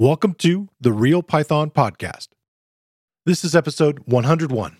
Welcome to the Real Python Podcast. This is episode 101.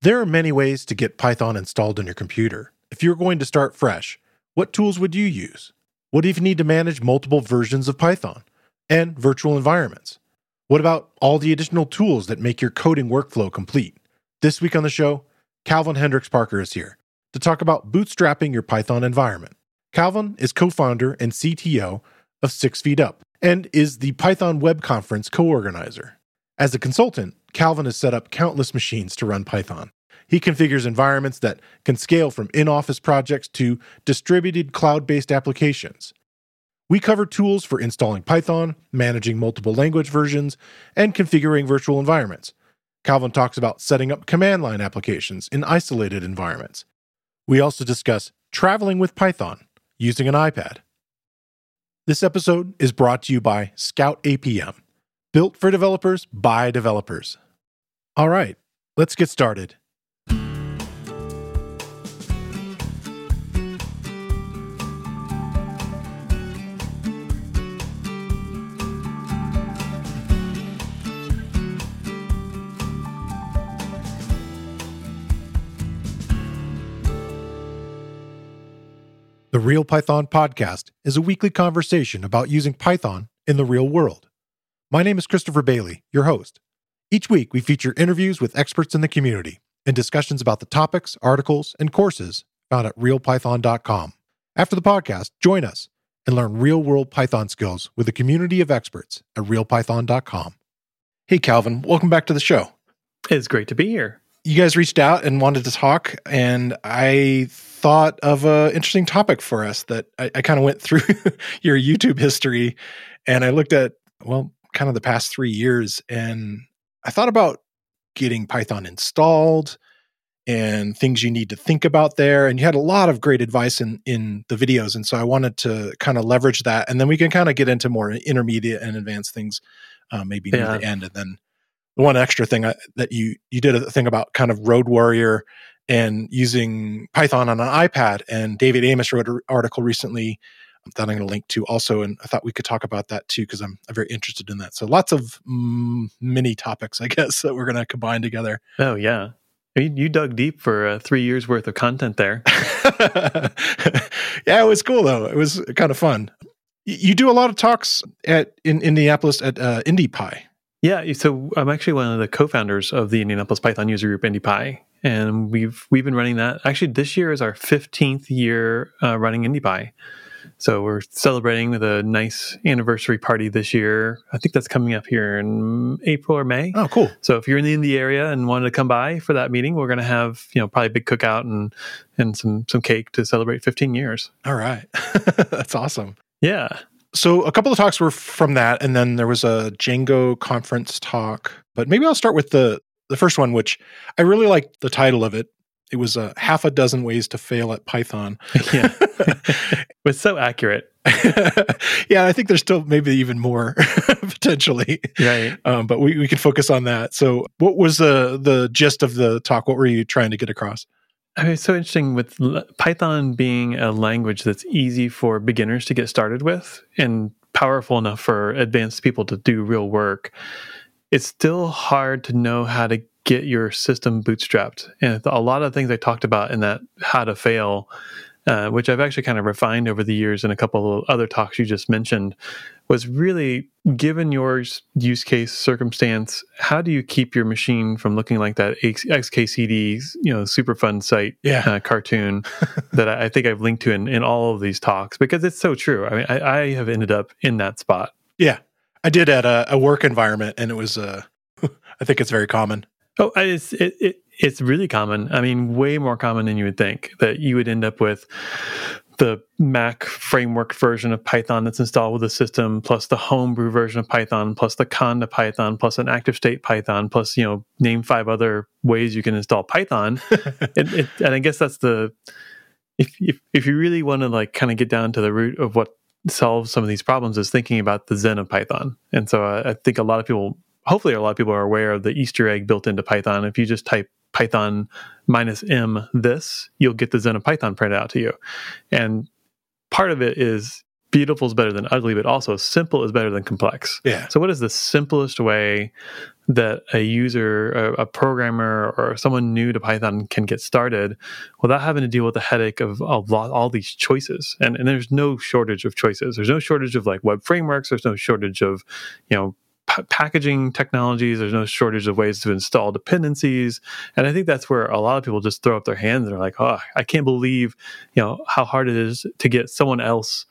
There are many ways to get Python installed on your computer. If you're going to start fresh, what tools would you use? What if you need to manage multiple versions of Python and virtual environments? What about all the additional tools that make your coding workflow complete? This week on the show, Calvin Hendryx Parker is here to talk about bootstrapping your Python environment. Calvin is co founder and CTO of Six Feet Up and is the Python Web Conference co organizer. As a consultant, Calvin has set up countless machines to run Python. He configures environments that can scale from in office projects to distributed cloud based applications. We cover tools for installing Python, managing multiple language versions, and configuring virtual environments. Calvin talks about setting up command line applications in isolated environments. We also discuss traveling with Python using an iPad. This episode is brought to you by Scout APM, built for developers by developers. All right, let's get started. The Real Python Podcast is a weekly conversation about using Python in the real world. My name is Christopher Bailey, your host. Each week, we feature interviews with experts in the community and discussions about the topics, articles, and courses found at realpython.com. After the podcast, join us and learn real world Python skills with a community of experts at realpython.com. Hey, Calvin, welcome back to the show. It's great to be here. You guys reached out and wanted to talk, and I thought of an interesting topic for us that I, I kind of went through your YouTube history and I looked at, well, kind of the past three years and I thought about getting Python installed and things you need to think about there. And you had a lot of great advice in, in the videos. And so I wanted to kind of leverage that. And then we can kind of get into more intermediate and advanced things uh, maybe near the end. And then one extra thing I, that you you did a thing about kind of road warrior and using Python on an iPad. And David Amos wrote an article recently that I'm going to link to also. And I thought we could talk about that too, because I'm, I'm, very interested in that. So lots of mm, mini topics, I guess, that we're going to combine together. Oh, yeah. You dug deep for uh, three years worth of content there. yeah, it was cool though. It was kind of fun. You do a lot of talks at in Indianapolis at uh, IndyPy. Yeah, so I'm actually one of the co-founders of the Indianapolis Python user group IndyPy, and we've we've been running that. Actually, this year is our 15th year uh, running IndyPy. So we're celebrating with a nice anniversary party this year. I think that's coming up here in April or May. Oh, cool! So if you're in the Indy area and wanted to come by for that meeting, we're going to have you know probably a big cookout and and some some cake to celebrate 15 years. All right, that's awesome. Yeah. So a couple of talks were from that, and then there was a Django conference talk. But maybe I'll start with the the first one, which I really liked the title of it. It was a half a dozen ways to fail at Python. yeah, it's so accurate. yeah, I think there's still maybe even more potentially. Right. Um, but we, we can focus on that. So, what was the the gist of the talk? What were you trying to get across? It's so interesting with Python being a language that's easy for beginners to get started with and powerful enough for advanced people to do real work it's still hard to know how to get your system bootstrapped. And a lot of things I talked about in that how to fail, uh, which I've actually kind of refined over the years in a couple of other talks you just mentioned, was really given your use case circumstance, how do you keep your machine from looking like that XKCD, you know, super fun site yeah. uh, cartoon that I think I've linked to in, in all of these talks because it's so true. I mean, I, I have ended up in that spot. Yeah. I did at a, a work environment, and it was. Uh, I think it's very common. Oh, it's it, it, it's really common. I mean, way more common than you would think. That you would end up with the Mac framework version of Python that's installed with the system, plus the homebrew version of Python, plus the Conda Python, plus an ActiveState Python, plus you know, name five other ways you can install Python. it, it, and I guess that's the if, if if you really want to like kind of get down to the root of what solves some of these problems is thinking about the Zen of Python. And so uh, I think a lot of people, hopefully, a lot of people are aware of the Easter egg built into Python. If you just type Python minus m this, you'll get the Zen of Python printed out to you. And part of it is beautiful is better than ugly, but also simple is better than complex. Yeah. So, what is the simplest way that a user, a, a, programmer, or someone new to Python can get started without having to deal with the headache of, of all these choices? And, and there's no shortage of choices. There's no shortage of like web frameworks. There's no shortage of, you know, p- packaging technologies. There's no shortage of ways to install dependencies. And I think that's where a lot of people just throw up their hands and are like, oh, I can't believe, you know, how hard it is to get someone else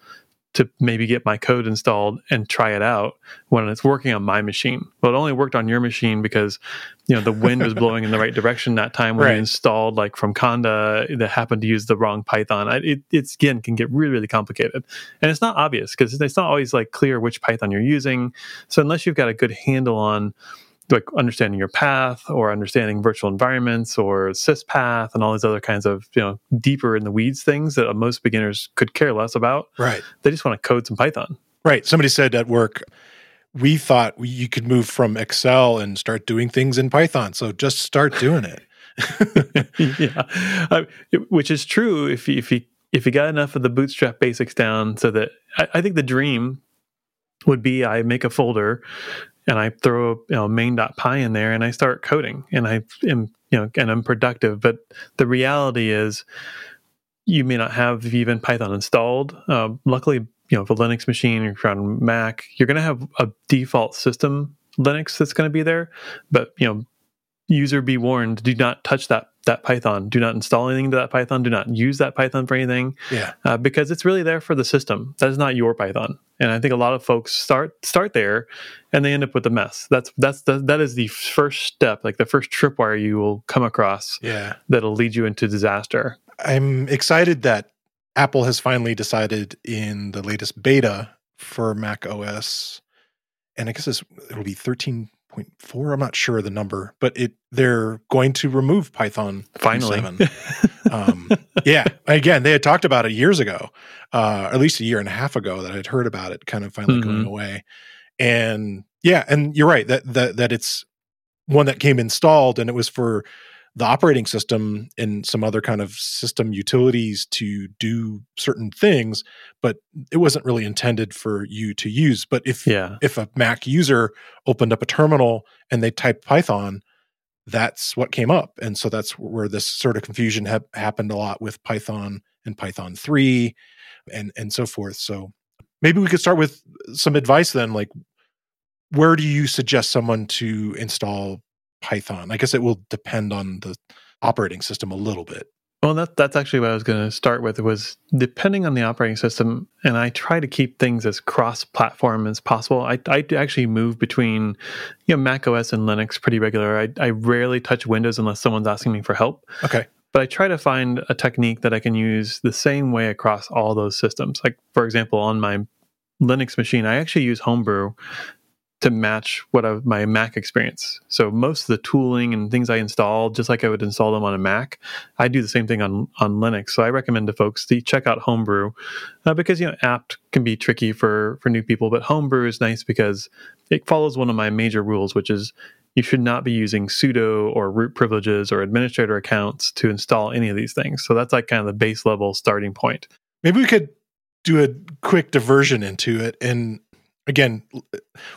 to maybe get my code installed and try it out when it's working on my machine. Well, it only worked on your machine because you know the wind was blowing in the right direction that time when right. you installed like from Conda that happened to use the wrong Python. It, it's again can get really really complicated, and it's not obvious because it's not always like clear which Python you're using. So unless you've got a good handle on like understanding your path or understanding virtual environments or syspath and all these other kinds of you know deeper in the weeds things that most beginners could care less about right. they just want to code some python. Right. Somebody said at work we thought you could move from excel and start doing things in python so just start doing it. Yeah. Uh, which is true if you, if you if you got enough of the bootstrap basics down so that I, I think the dream would be I make a folder and I throw you know main.py in there and I start coding and I am you know and I'm productive. But the reality is, you may not have even Python installed. Uh, luckily, you know, for Linux machine, if you're on Mac, you're going to have a default system Linux that's going to be there. But you know, user be warned: do not touch that that Python. Do not install anything to that Python. Do not use that Python for anything. Yeah. Uh, because it's really there for the system. That is not your Python. And I think a lot of folks start start there, and they end up with a mess. That's that's the, that is the first step, like the first tripwire you will come across. Yeah. That'll lead you into disaster. I'm excited that Apple has finally decided in the latest beta for Mac OS, and I guess it'll be 13 0.4 i'm not sure of the number but it they're going to remove python finally. um, yeah again they had talked about it years ago uh, at least a year and a half ago that i'd heard about it kind of finally mm-hmm. going away. And yeah and you're right that that that it's one that came installed and it was for the operating system and some other kind of system utilities to do certain things but it wasn't really intended for you to use. But if yeah. if a mac user opened up a terminal and they typed python that's what came up. And so that's where this sort of confusion ha- happened a lot with python and python 3 and and so forth. So maybe we could start with some advice then like where do you suggest someone to install Python. I guess it will depend on the operating system a little bit. Well, that, that's actually what I was going to start with. Was depending on the operating system, and I try to keep things as cross-platform as possible. I, I actually move between, you know, Mac OS and Linux pretty regular. I, I rarely touch Windows unless someone's asking me for help. Okay. But I try to find a technique that I can use the same way across all those systems. Like, for example, on my Linux machine, I actually use Homebrew to match what I, my Mac experience. So most of the tooling and things I install, just like I would install them on a Mac, I do the same thing on on Linux. So I recommend to folks to check out Homebrew uh, because you know apt can be tricky for for new people, but Homebrew is nice because it follows one of my major rules, which is you should not be using sudo or root privileges or administrator accounts to install any of these things. So that's like kind of the base level starting point. Maybe we could do a quick diversion into it and again,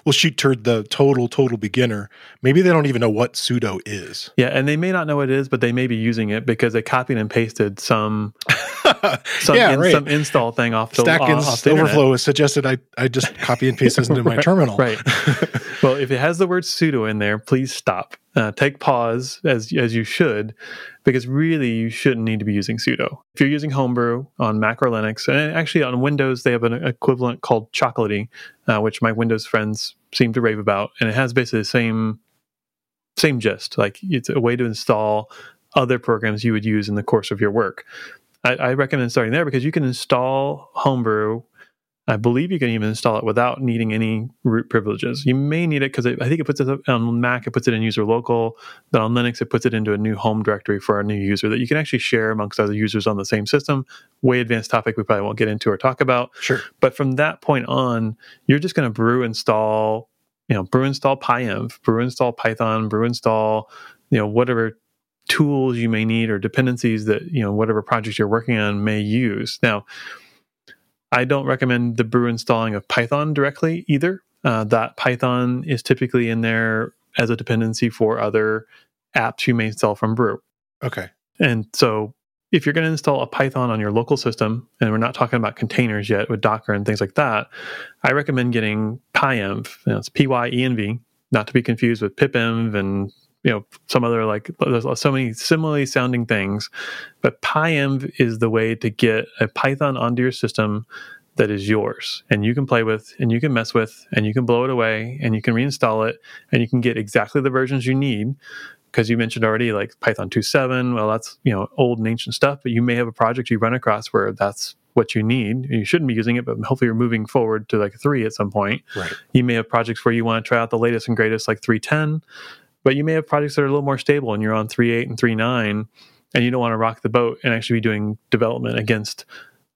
we'll shoot toward the total total beginner. Maybe they don't even know what sudo is. Yeah, and they may not know what it is, but they may be using it because they copied and pasted some some, yeah, in, right. some install thing off the Stack off, off the Overflow has suggested I I just copy and paste this into my right, terminal. Right. well, if it has the word sudo in there, please stop. Uh, take pause as as you should, because really you shouldn't need to be using sudo. If you're using Homebrew on Mac or Linux, and actually on Windows they have an equivalent called Chocolatey, uh, which my Windows friends seem to rave about, and it has basically the same same gist. Like it's a way to install other programs you would use in the course of your work. I, I recommend starting there because you can install Homebrew I believe you can even install it without needing any root privileges. You may need it because I think it puts it on Mac, it puts it in user local. Then on Linux, it puts it into a new home directory for a new user that you can actually share amongst other users on the same system. Way advanced topic we probably won't get into or talk about. Sure. But from that point on, you're just going to brew install, you know, brew install PyEnv, brew install Python, brew install, you know, whatever tools you may need or dependencies that, you know, whatever project you're working on may use. Now, I don't recommend the brew installing of Python directly either. Uh, that Python is typically in there as a dependency for other apps you may install from Brew. Okay. And so if you're going to install a Python on your local system, and we're not talking about containers yet with Docker and things like that, I recommend getting PyEnv. You know, it's P Y E N V, not to be confused with pipenv and you know some other like there's so many similarly sounding things. But PyEnv is the way to get a Python onto your system that is yours and you can play with and you can mess with and you can blow it away and you can reinstall it and you can get exactly the versions you need because you mentioned already like python 2.7 well that's you know old and ancient stuff but you may have a project you run across where that's what you need you shouldn't be using it but hopefully you're moving forward to like 3 at some point right you may have projects where you want to try out the latest and greatest like 310 but you may have projects that are a little more stable and you're on 3.8 and 3.9 and you don't want to rock the boat and actually be doing development against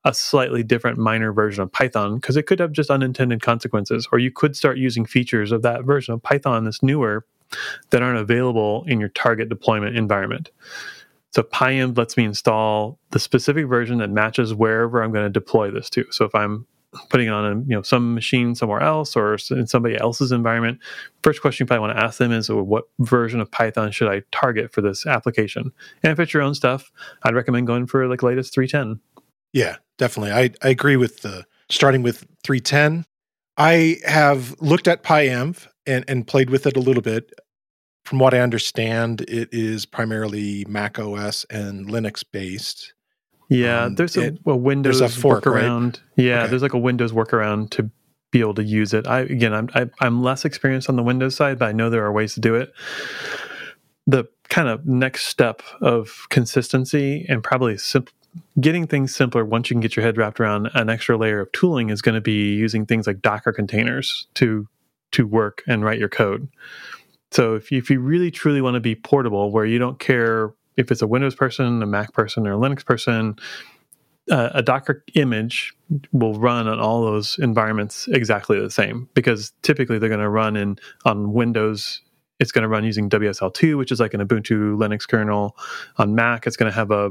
a slightly different minor version of Python because it could have just unintended consequences, or you could start using features of that version of Python that's newer that aren't available in your target deployment environment. So PyEnv lets me install the specific version that matches wherever I'm going to deploy this to. So if I'm putting on a, you know some machine somewhere else or in somebody else's environment, first question you probably want to ask them is what version of Python should I target for this application? And if it's your own stuff, I'd recommend going for like latest 310. Yeah, definitely. I, I agree with the starting with 310. I have looked at PyEnv and, and played with it a little bit. From what I understand, it is primarily Mac OS and Linux based. Yeah, um, there's a, it, a Windows there's a fork, workaround. Right? Yeah, okay. there's like a Windows workaround to be able to use it. I again, I'm I, am i am less experienced on the Windows side, but I know there are ways to do it. The kind of next step of consistency and probably getting things simpler once you can get your head wrapped around an extra layer of tooling is going to be using things like Docker containers to to work and write your code. So if you, if you really truly want to be portable, where you don't care if it's a Windows person, a Mac person, or a Linux person, uh, a Docker image will run on all those environments exactly the same because typically they're going to run in on Windows. It's going to run using WSL2, which is like an Ubuntu Linux kernel. On Mac, it's going to have a,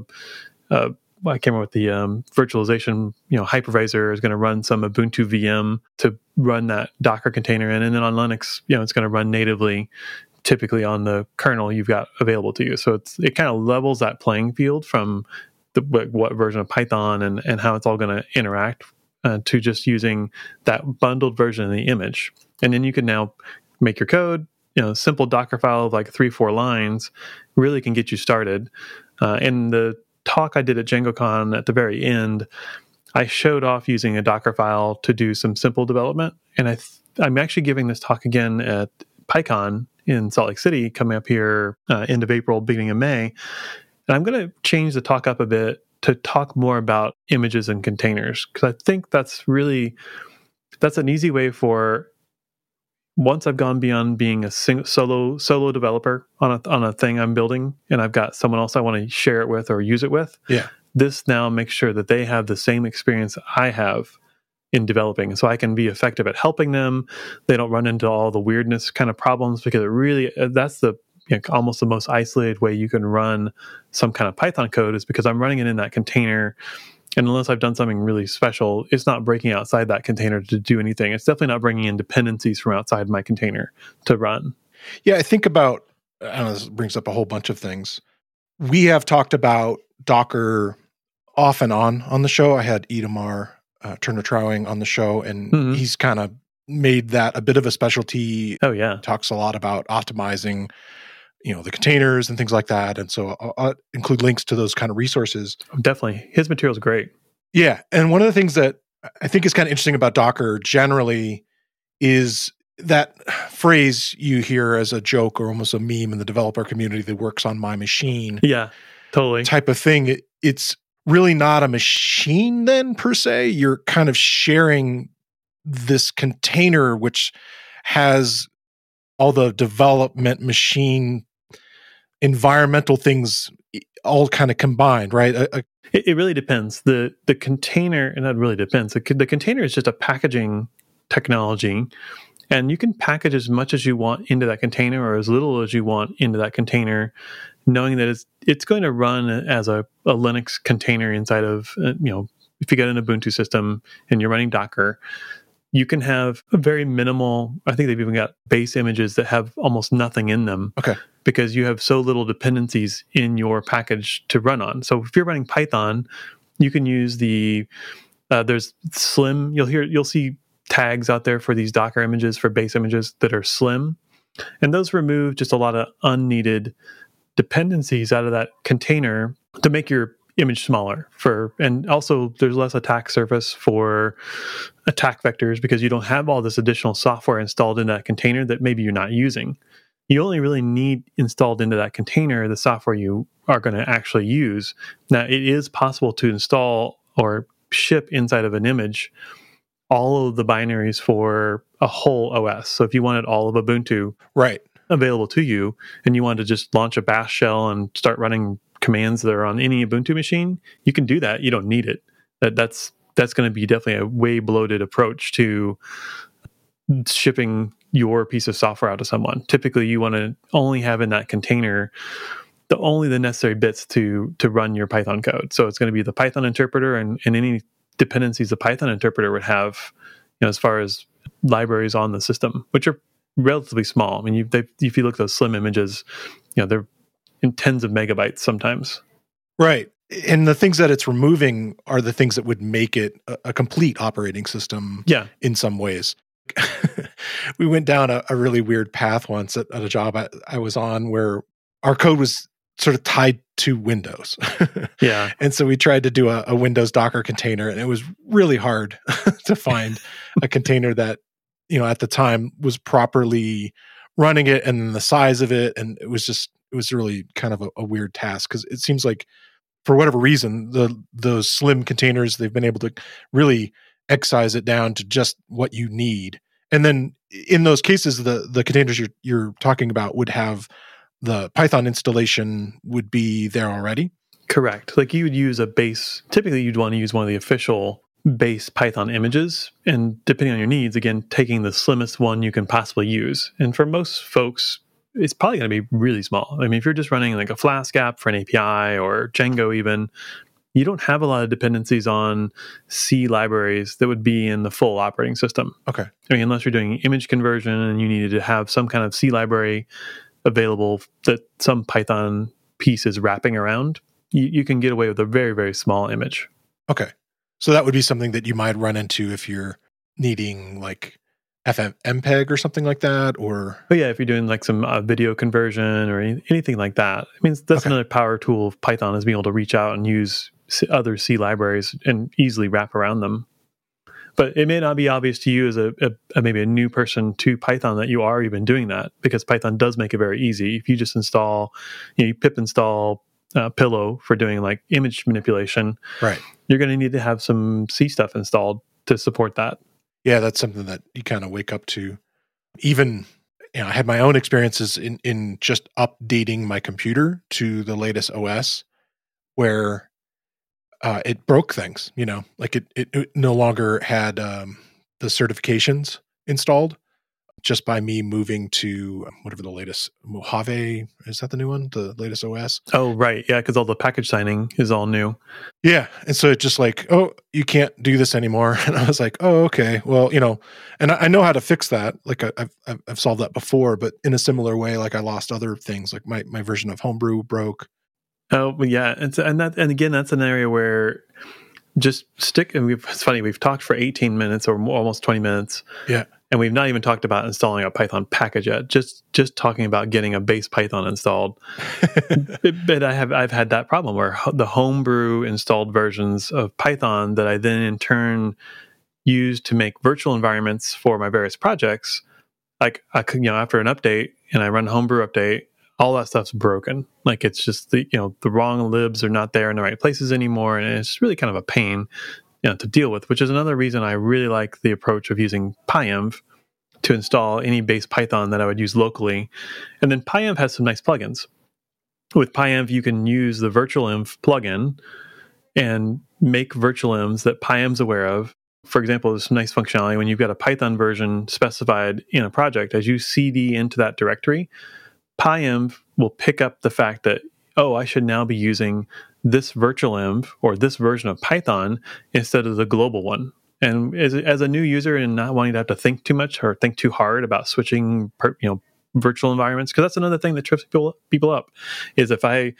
a I came up with the um, virtualization, you know, hypervisor is going to run some Ubuntu VM to run that Docker container in, and then on Linux, you know, it's going to run natively, typically on the kernel you've got available to you. So it's it kind of levels that playing field from the what, version of Python and and how it's all going to interact uh, to just using that bundled version of the image, and then you can now make your code. You know, simple Docker file of like three four lines really can get you started. Uh, and the talk I did at DjangoCon at the very end, I showed off using a Docker file to do some simple development. And I th- I'm actually giving this talk again at PyCon in Salt Lake City coming up here uh, end of April, beginning of May. And I'm going to change the talk up a bit to talk more about images and containers because I think that's really that's an easy way for once I've gone beyond being a sing, solo solo developer on a on a thing I'm building, and I've got someone else I want to share it with or use it with, yeah, this now makes sure that they have the same experience I have in developing, so I can be effective at helping them. They don't run into all the weirdness kind of problems because it really uh, that's the you know, almost the most isolated way you can run some kind of Python code is because I'm running it in that container and unless I've done something really special, it's not breaking outside that container to do anything. It's definitely not bringing in dependencies from outside my container to run. Yeah, I think about, I know this brings up a whole bunch of things. We have talked about Docker off and on on the show. I had Itamar uh, Turner Trauring on the show, and mm-hmm. he's kind of made that a bit of a specialty. Oh, yeah. Talks a lot about optimizing you know the containers and things like that and so I'll, I'll, include links to those kind of resources definitely his material is great yeah and one of the things that i think is kind of interesting about docker generally is that phrase you hear as a joke or almost a meme in the developer community that works on my machine yeah totally type of thing it, it's really not a machine then per se you're kind of sharing this container which has all the development machine environmental things all kind of combined, right? A, a, it, it, really depends. the The container, and that really depends. The, the container is just a packaging technology, and you can package as much as you want into that container, or as little as you want into that container, knowing that it's it's going to run as a, a Linux container inside of uh, you know if you get an Ubuntu system and you're running Docker, you can have a very minimal. I think they've even got base images that have almost nothing in them. Okay. Because you have so little dependencies in your package to run on. So if you're running Python, you can use the uh, there's slim. You'll hear you'll see tags out there for these Docker images for base images that are slim, and those remove just a lot of unneeded dependencies out of that container to make your image smaller for and also there's less attack surface for attack vectors because you don't have all this additional software installed in that container that maybe you're not using. You only really need installed into that container the software you are going to actually use. Now it is possible to install or ship inside of an image all of the binaries for a whole os so if you wanted all of ubuntu Right. Available to you and you want to just launch a bash shell and start running commands that are on any ubuntu machine you can do that. You don't need it. That that's that's going to be definitely a way bloated approach to shipping your piece of software out to someone. Typically you want to only have in that container the only the necessary bits to to run your python code. So it's going to be the python interpreter and, and any dependencies the python interpreter would have you know as far as libraries on the system which are relatively small. I mean, you, they, if you look at those slim images, you know they're in tens of megabytes sometimes. Right. And the things that it's removing are the things that would make it a, a complete operating system Yeah, in some ways. we went down a, a really weird path once at, at a job I, I was on where our code was sort of tied to Windows. yeah, and so we tried to do a, a Windows Docker container, and it was really hard to find a container that, you know, at the time was properly running it and the size of it. And it was just, it was really kind of a, a weird task because it seems like for whatever reason, the those slim containers, they've been able to really excise it down to just what you need. And then in those cases, the the containers you're you're talking about would have the Python installation would be there already. correct. Like you would use a base. Typically, you'd want to use one of the official base Python images, and depending on your needs, again, taking the slimmest one you can possibly use. And for most folks, it's probably going to be really small. I mean, if you're just running like a Flask app for an API or Django, even, you don't have a lot of dependencies on C libraries that would be in the full operating system. Okay. I mean, unless you're doing image conversion and you needed to have some kind of C library available that some Python piece is wrapping around, you, you can get away with a very, very small image. Okay. So that would be something that you might run into if you're needing like FM MPEG or something like that, or But yeah, if you're doing like some uh, video conversion or any, anything like that, I mean, that's Okay. another power tool of Python is being able to reach out and use other C libraries and easily wrap around them. But it may not be obvious to you as a, a, a maybe a new person to Python that you are even doing that because Python does make it very easy. If you just install, you know, you pip install uh, Pillow for doing like image manipulation, right. You're going to need to have some C stuff installed to support that. Yeah, that's something that you kind of wake up to. Even you know, I had my own experiences in in just updating my computer to the latest OS, where uh, it broke things. You know, like it it, it no longer had um, the certifications installed. Just by me moving to um, whatever the latest Mojave is that the new one, the latest OS. Oh, right. Yeah. Because all the package signing is all new. Yeah. And so it's just like, oh, you can't do this anymore. And I was like, oh, okay. Well, you know, and I, I know how to fix that. Like I, I've, I've solved that before, but in a similar way, like I lost other things. Like my, my version of Homebrew broke. Oh yeah, and so, and that and again, that's an area where just stick. And we've, it's funny we've talked for eighteen minutes or more, almost twenty minutes. Yeah. And we've not even talked about installing a Python package yet. Just just talking about getting a base Python installed. but, but I have I've had that problem where the homebrew installed versions of Python that I then in turn use to make virtual environments for my various projects. Like I could, you know, after an update and I run homebrew update, all that stuff's broken. Like it's just the you know the wrong libs are not there in the right places anymore, and it's really kind of a pain you know, to deal with. Which is another reason I really like the approach of using PyEnv to install any base Python that I would use locally. And then PyEnv has some nice plugins. With PyEnv, you can use the virtualenv plugin and make virtualenvs that PyEnv's aware of. For example, there's some nice functionality when you've got a Python version specified in a project. As you cd into that directory, PyEnv will pick up the fact that, oh, I should now be using this virtual env or this version of Python instead of the global one. And as, as a new user and not wanting to have to think too much or think too hard about switching, per, you know, virtual environments, because that's another thing that trips people people up, is if I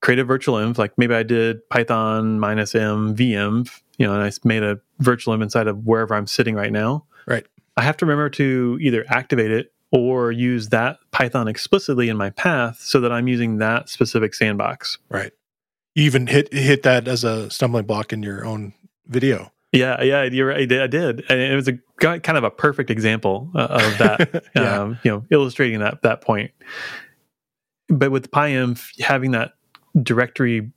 create a virtual env, like maybe I did Python minus m venv, you know, and I made a virtual env inside of wherever I'm sitting right now. Right. I have to remember to either activate it or use that Python explicitly in my path so that I'm using that specific sandbox. Right. You even hit hit that as a stumbling block in your own video. Yeah, yeah, you're right. I did, and it was a kind of a perfect example uh, of that. yeah. um, you know, illustrating that that point. But with PyEnv, having that directory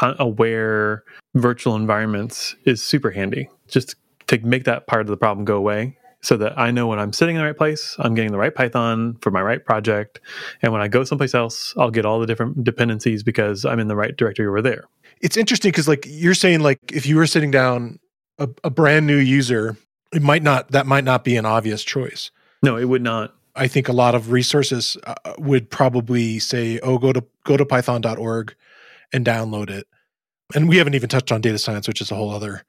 aware virtual environments is super handy. Just to make that part of the problem go away so that I know when I'm sitting in the right place, I'm getting the right Python for my right project. And when I go someplace else, I'll get all the different dependencies because I'm in the right directory over there. It's interesting because, like, you're saying, like, if you were sitting down a, a brand new user, it might not, that might not be an obvious choice. No, it would not. I think a lot of resources uh, would probably say, "Oh, go to go to python.org and download it." And we haven't even touched on data science, which is a whole other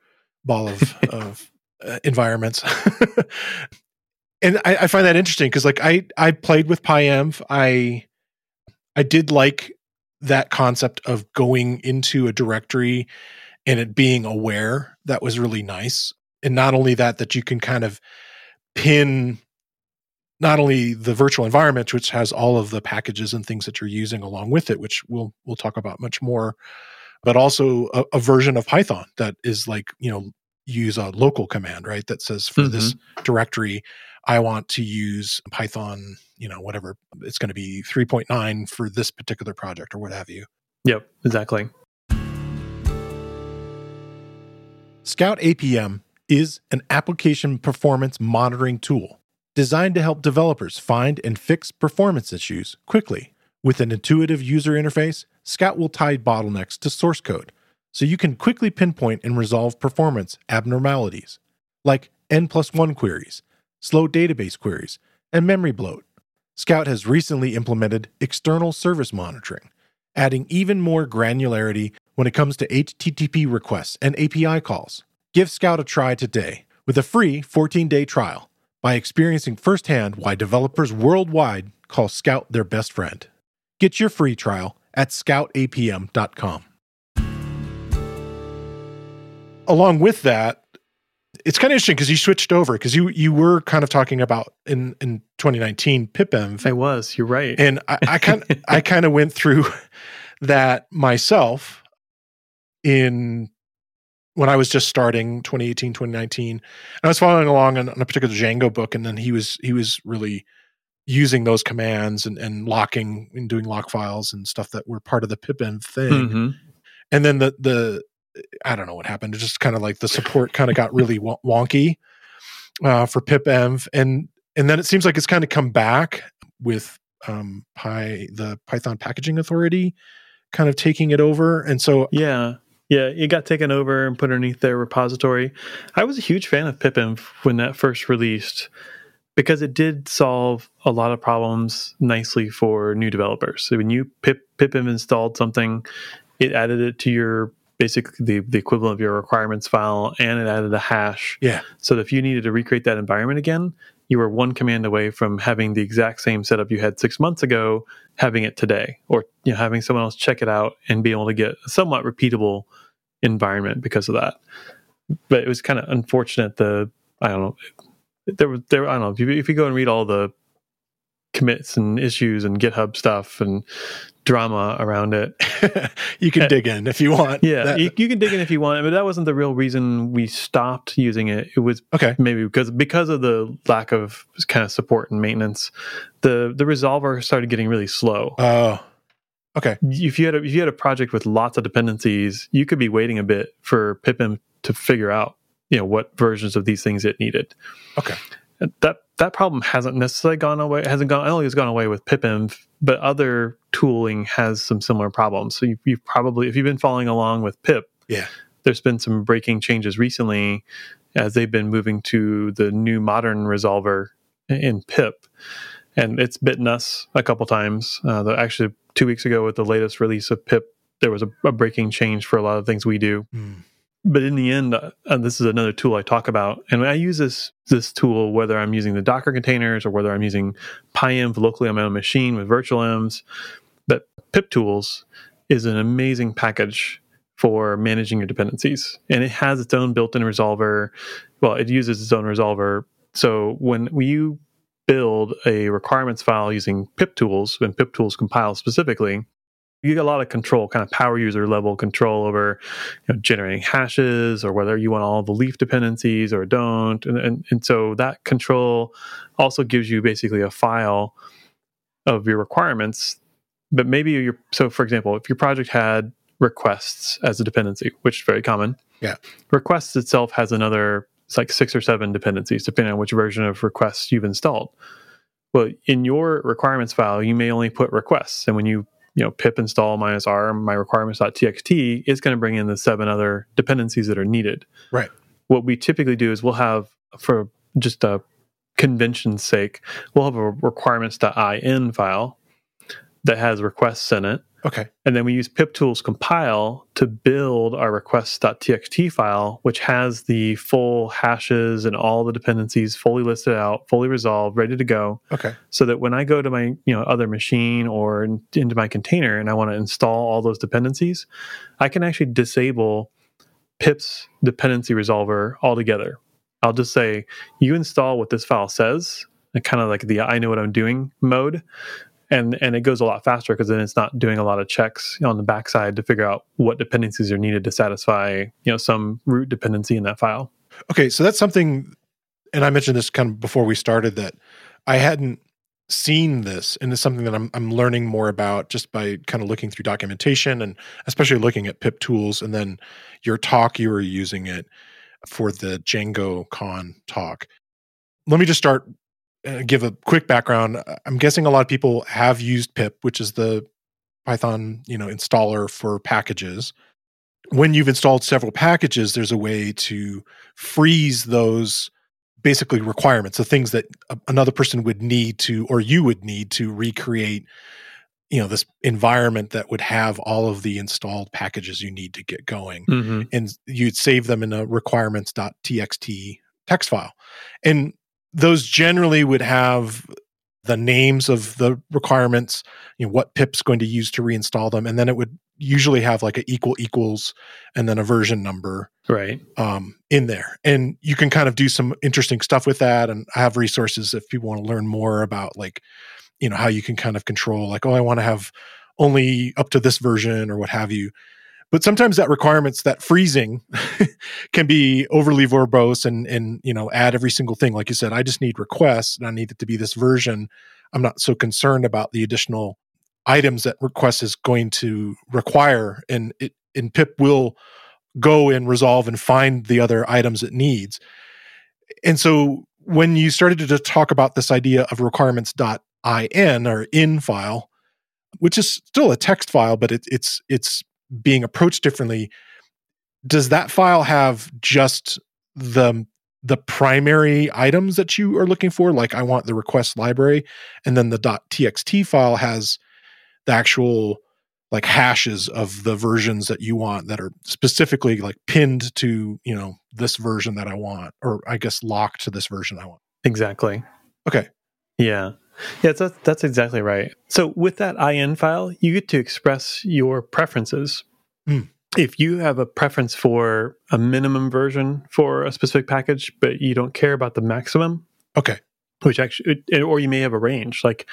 ball of, of uh, environments. and I, I, find that interesting because like I I played with PyEnv. I I did like that concept of going into a directory and it being aware. That was really nice. And not only that, that you can kind of pin not only the virtual environment, which has all of the packages and things that you're using along with it, which we'll we'll talk about much more, but also a, a version of Python that is like you know use a local command, right? That says for mm-hmm. this directory, I want to use Python, you know, whatever it's going to be 3.9 for this particular project or what have you. Yep, exactly. Scout APM is an application performance monitoring tool designed to help developers find and fix performance issues quickly. With an intuitive user interface, Scout will tie bottlenecks to source code so you can quickly pinpoint and resolve performance abnormalities, like n plus 1 queries, slow database queries, and memory bloat. Scout has recently implemented external service monitoring, adding even more granularity when it comes to HTTP requests and API calls. Give Scout a try today with a free 14 day trial by experiencing firsthand why developers worldwide call Scout their best friend. Get your free trial at scoutapm.com along with that, it's kind of interesting because you switched over because you you were kind of talking about in in 2019 pipenv. I was. You're right. And I, I kind I kind of went through that myself in when I was just starting 2018 2019 and I was following along on, on, a particular Django book and then he was he was really using those commands and, and locking and doing lock files and stuff that were part of the pipenv thing mm-hmm. and then the the I don't know what happened. It just kind of like the support kind of got really wonky uh, for pipenv, and and then it seems like it's kind of come back with um, Py the Python Packaging Authority kind of taking it over, and so yeah. Yeah, it got taken over and put underneath their repository. I was a huge fan of pipenv when that first released because it did solve a lot of problems nicely for new developers. So when you pip pipenv installed something, it added it to your basically the, the equivalent of your requirements file and it added a hash. Yeah. So that if you needed to recreate that environment again, you were one command away from having the exact same setup you had six months ago, having it today, or you know, having someone else check it out and be able to get a somewhat repeatable environment because of that. But it was kind of unfortunate. The I don't know. There was there. I don't know if you, if you go and read all the commits and issues and GitHub stuff and drama around it. you can dig in if you want. Yeah, you, you, can dig in if you want, but that wasn't the real reason we stopped using it. It was okay, maybe because because of the lack of kind of support and maintenance. The the resolver started getting really slow. Oh, okay. If you had a, if you had a project with lots of dependencies, you could be waiting a bit for pipenv to figure out you know what versions of these things it needed. Okay, that that problem hasn't necessarily gone away. Hasn't gone. Only has gone away with pipenv, but other tooling has some similar problems. So you, you've probably, if you've been following along with pip, yeah, there's been some breaking changes recently as they've been moving to the new modern resolver in pip, and it's bitten us a couple times. Uh, actually, two weeks ago with the latest release of pip there was a, a breaking change for a lot of things we do. Mm. But in the end, uh, and this is another tool I talk about, and I use this this tool whether I'm using the Docker containers or whether I'm using PyEnv locally on my own machine with virtual envs. That pip tools is an amazing package for managing your dependencies, and it has its own built-in resolver. Well, it uses its own resolver. So when you build a requirements file using pip tools and pip tools compile specifically, you get a lot of control, kind of power user level control over you know, generating hashes or whether you want all the leaf dependencies or don't. And, and, and so that control also gives you basically a file of your requirements. But maybe you're, so for example, if your project had requests as a dependency, which is very common. Yeah. Requests itself has another, it's like six or seven dependencies, depending on which version of requests you've installed. Well, in your requirements file, you may only put requests. And when you you know pip install minus r my requirements.txt is going to bring in the seven other dependencies that are needed Right. what we typically do is we'll have for just a convention's sake we'll have a requirements.in file that has requests in it Okay. and then we use pip tools compile to build our requests.txt file, which has the full hashes and all the dependencies fully listed out, fully resolved, ready to go. Okay. So that when I go to my you know other machine or in, into my container and I want to install all those dependencies, I can actually disable pip's dependency resolver altogether. I'll just say you install what this file says, kind of like the I know what I'm doing mode and and it goes a lot faster because then it's not doing a lot of checks on the backside to figure out what dependencies are needed to satisfy you know some root dependency in that file. Okay. So that's something, and I mentioned this kind of before we started that I hadn't seen this, and it's something that I'm I'm learning more about just by kind of looking through documentation and especially looking at pip tools, and then your talk you were using it for the DjangoCon talk. Let me just start give a quick background. I'm guessing a lot of people have used pip, which is the Python, you know, installer for packages. When you've installed several packages, there's a way to freeze those basically requirements, the things that another person would need to or you would need to recreate you know this environment that would have all of the installed packages you need to get going Mm-hmm. and you'd save them in a requirements.txt text file. And those generally would have the names of the requirements, you know, what pip's going to use to reinstall them. And then it would usually have like a equal equals and then a version number Right. um, in there. And you can kind of do some interesting stuff with that. And I have resources if people want to learn more about like, you know, how you can kind of control like, oh, I want to have only up to this version or what have you. But sometimes that requirements, that freezing can be overly verbose and and you know, add every single thing. Like you said, I just need requests and I need it to be this version. I'm not so concerned about the additional items that request is going to require. And it and pip will go and resolve and find the other items it needs. And so when you started to talk about this idea of requirements.in or in file, which is still a text file, but it, it's it's being approached differently. Does that file have just the the primary items that you are looking for? Like I want the request library, and then the .txt file has the actual like hashes of the versions that you want that are specifically like pinned to you know this version that I want, or I guess locked to this version I want. Exactly. Okay. Yeah. Yeah, that's, that's exactly right. So with that IN file, you get to express your preferences. Hmm. If you have a preference for a minimum version for a specific package, but you don't care about the maximum, Okay. which actually, or you may have a range, like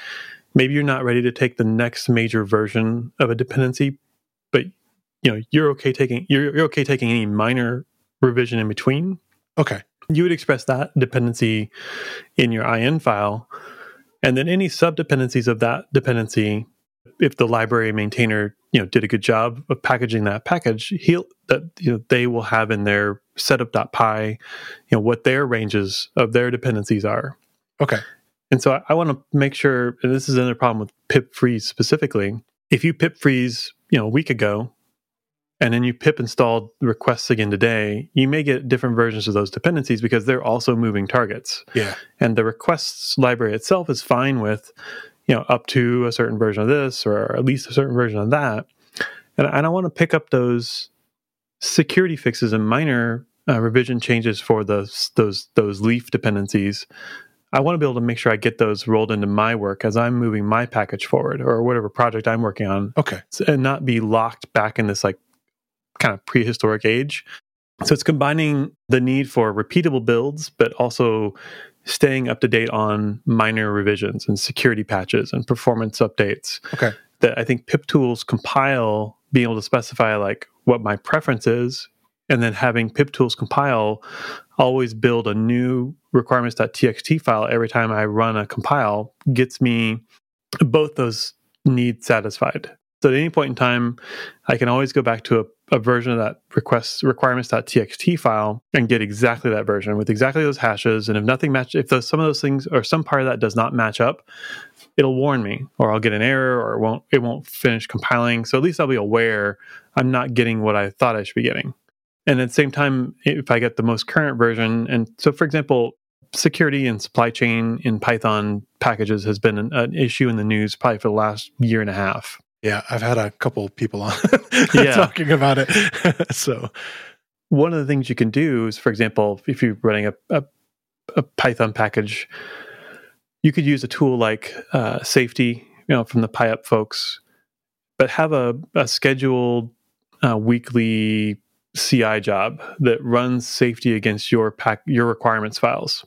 maybe you're not ready to take the next major version of a dependency, but you know you're okay taking you're, you're okay taking any minor revision in between Okay. you would express that dependency in your in file and then any sub dependencies of that dependency if the library maintainer you know did a good job of packaging that package he'll that you know they will have in their setup.py you know what their ranges of their dependencies are Okay. and so I, I want to make sure, and this is another problem with pip freeze specifically. If you pip freeze, you know, a week ago, and then you pip installed requests again today, you may get different versions of those dependencies because they're also moving targets. Yeah. And the requests library itself is fine with, you know, up to a certain version of this or at least a certain version of that. and I don't want to pick up those security fixes and minor uh, revision changes for those those those leaf dependencies. I want to be able to make sure I get those rolled into my work as I'm moving my package forward or whatever project I'm working on. Okay. And not be locked back in this like kind of prehistoric age. So it's combining the need for repeatable builds, but also staying up to date on minor revisions and security patches and performance updates. Okay. That I think pip tools compile being able to specify like what my preference is and then having pip tools compile always build a new requirements.txt file every time I run a compile gets me both those needs satisfied. So at any point in time, I can always go back to a, a version of that request requirements.txt file and get exactly that version with exactly those hashes. And if nothing match, if those, some of those things or some part of that does not match up, it'll warn me, or I'll get an error, or it won't it won't finish compiling. So at least I'll be aware I'm not getting what I thought I should be getting. And at the same time, if I get the most current version, and so for example, security and supply chain in Python packages has been an, an issue in the news probably for the last year and a half. Yeah, I've had a couple people on yeah. talking about it. so, one of the things you can do is, for example, if you're running a, a, a Python package, you could use a tool like uh, Safety, you know, from the PyUp folks, but have a, a scheduled uh, weekly CI job that runs safety against your pack your requirements files.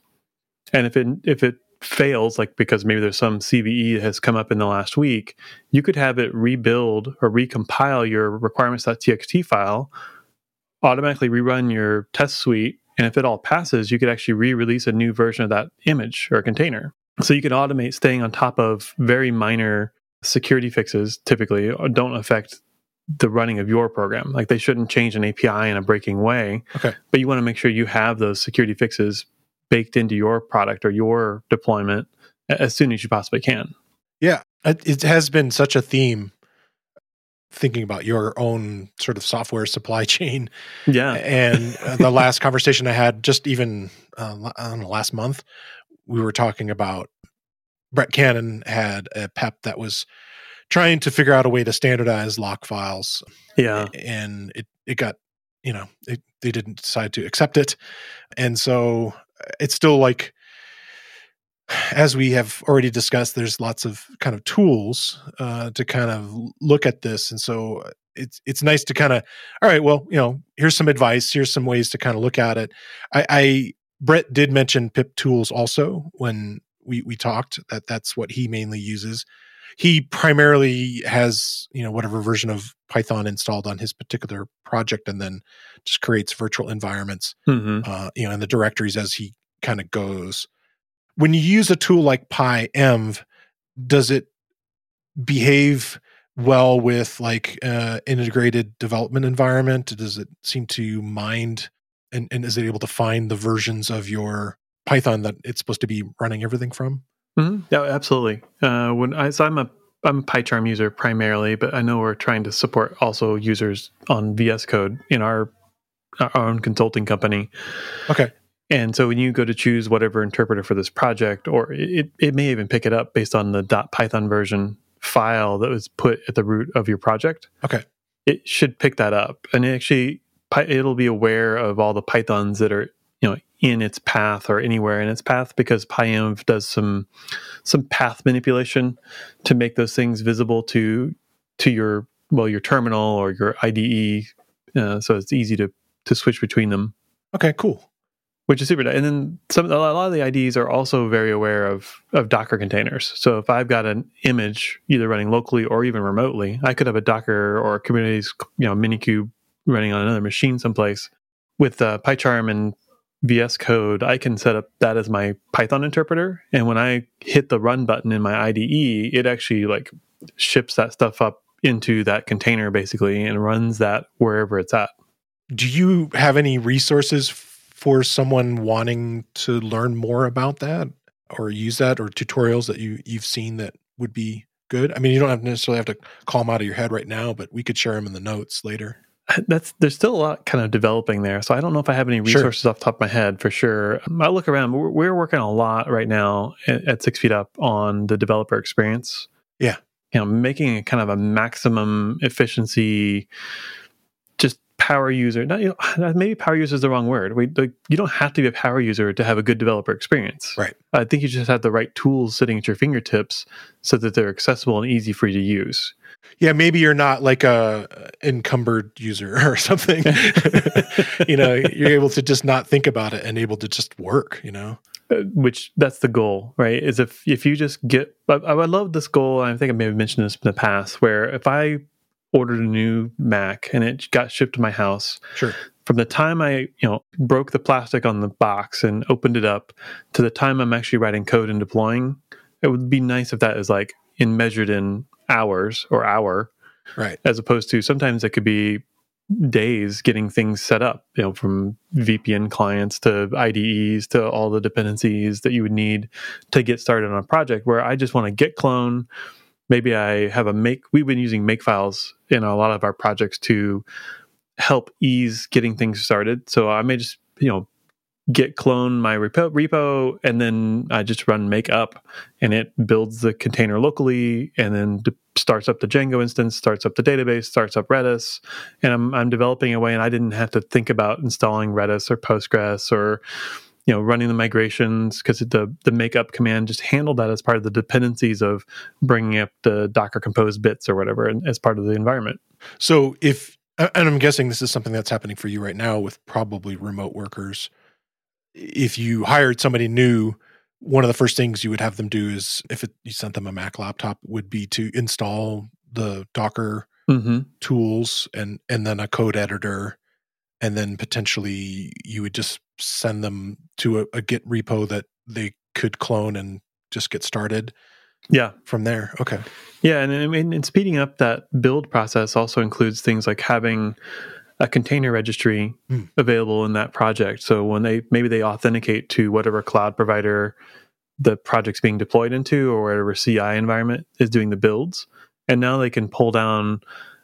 And if it if it fails, like because maybe there's some CVE has come up in the last week, you could have it rebuild or recompile your requirements.txt file, automatically rerun your test suite, and if it all passes, you could actually re-release a new version of that image or container. So you can automate staying on top of very minor security fixes typically uh, don't affect the running of your program. Like they shouldn't change an API in a breaking way. Okay. But you want to make sure you have those security fixes baked into your product or your deployment as soon as you possibly can. Yeah. It has been such a theme thinking about your own sort of software supply chain. Yeah. And the last conversation I had just even uh, on the last month, we were talking about Brett Cannon had a PEP that was trying to figure out a way to standardize lock files. Yeah. And it, it got, you know, it, they didn't decide to accept it. And so it's still like, as we have already discussed, there's lots of kind of tools uh, to kind of look at this. And so uh, it's it's nice to kind of, all right, well, you know, here's some advice. Here's some ways to kind of look at it. I, I Brett did mention pip tools also when we we talked that that's what he mainly uses he primarily has you know whatever version of python installed on his particular project and then just creates virtual environments mm-hmm. uh, you know in the directories as he kind of goes. When you use a tool like pyenv does it behave well with like uh, integrated development environment? Does it seem to mind and, and is it able to find the versions of your python that it's supposed to be running everything from Mm-hmm. Yeah, absolutely. Uh, when I, so I'm a I'm a PyCharm user primarily, but I know we're trying to support also users on VS Code in our our own consulting company. Okay. And so when you go to choose whatever interpreter for this project, or it, it may even pick it up based on the .python version file that was put at the root of your project. Okay. It should pick that up, and actually it'll be aware of all the pythons that are you know in its path or anywhere in its path because pyenv does some some path manipulation to make those things visible to to your well your terminal or your IDE uh, so it's easy to to switch between them okay cool which is super nice. and then some a lot of the IDEs are also very aware of of Docker containers. So if I've got an image either running locally or even remotely, I could have a Docker or a Kubernetes you know Minikube running on another machine someplace. With uh, PyCharm and VS Code, I can set up that as my Python interpreter. And when I hit the run button in my IDE, it actually like ships that stuff up into that container basically and runs that wherever it's at. Do you have any resources for someone wanting to learn more about that or use that or tutorials that you you've seen that would be good? I mean, you don't have necessarily have to call them out of your head right now, but we could share them in the notes later that's there's still a lot kind of developing there. So I don't know if I have any resources sure. off the top of my head for sure. Um, I look around. We're, we're working a lot right now at, at, Six Feet Up on the developer experience. Yeah, you know making a kind of a maximum efficiency power user not you know maybe power user is the wrong word we like, you don't have to be a power user to have a good developer experience Right. i think you just have the right tools sitting at your fingertips so that they're accessible and easy for you to use Yeah, maybe you're not like a encumbered user or something. you know, you're able to just not think about it and able to just work, you know. Uh, which that's the goal right is if if you just get I, I love this goal i think i may have mentioned this in the past where if i ordered a new mac and it got shipped to my house Sure. from the time I, you know, broke the plastic on the box and opened it up to the time I'm actually writing code and deploying, it would be nice if that is like in measured in hours or hour, Right. as opposed to sometimes it could be days getting things set up, you know, from VPN clients to IDEs to all the dependencies that you would need to get started on a project where I just want to get clone. Maybe I have a make, we've been using make files in a lot of our projects to help ease getting things started. So I may just, you know, git clone my repo, repo and then I just run make up and it builds the container locally and then de- starts up the Django instance, starts up the database, starts up Redis. And I'm, I'm developing a way and I didn't have to think about installing Redis or Postgres or, you know, running the migrations because the, the makeup command just handled that as part of the dependencies of bringing up the Docker compose bits or whatever and as part of the environment. So if and I'm guessing this is something that's happening for you right now with probably remote workers. If you hired somebody new, one of the first things you would have them do is if it, you sent them a Mac laptop would be to install the Docker Mm-hmm. tools and and then a code editor and then potentially you would just send them to a, a git repo that they could clone and just get started Yeah. from there okay Yeah, and I mean, and speeding up that build process also includes things like having a container registry Hmm. available in that project. So when they maybe they authenticate to whatever cloud provider the project's being deployed into, or whatever CI environment is doing the builds, and now they can pull down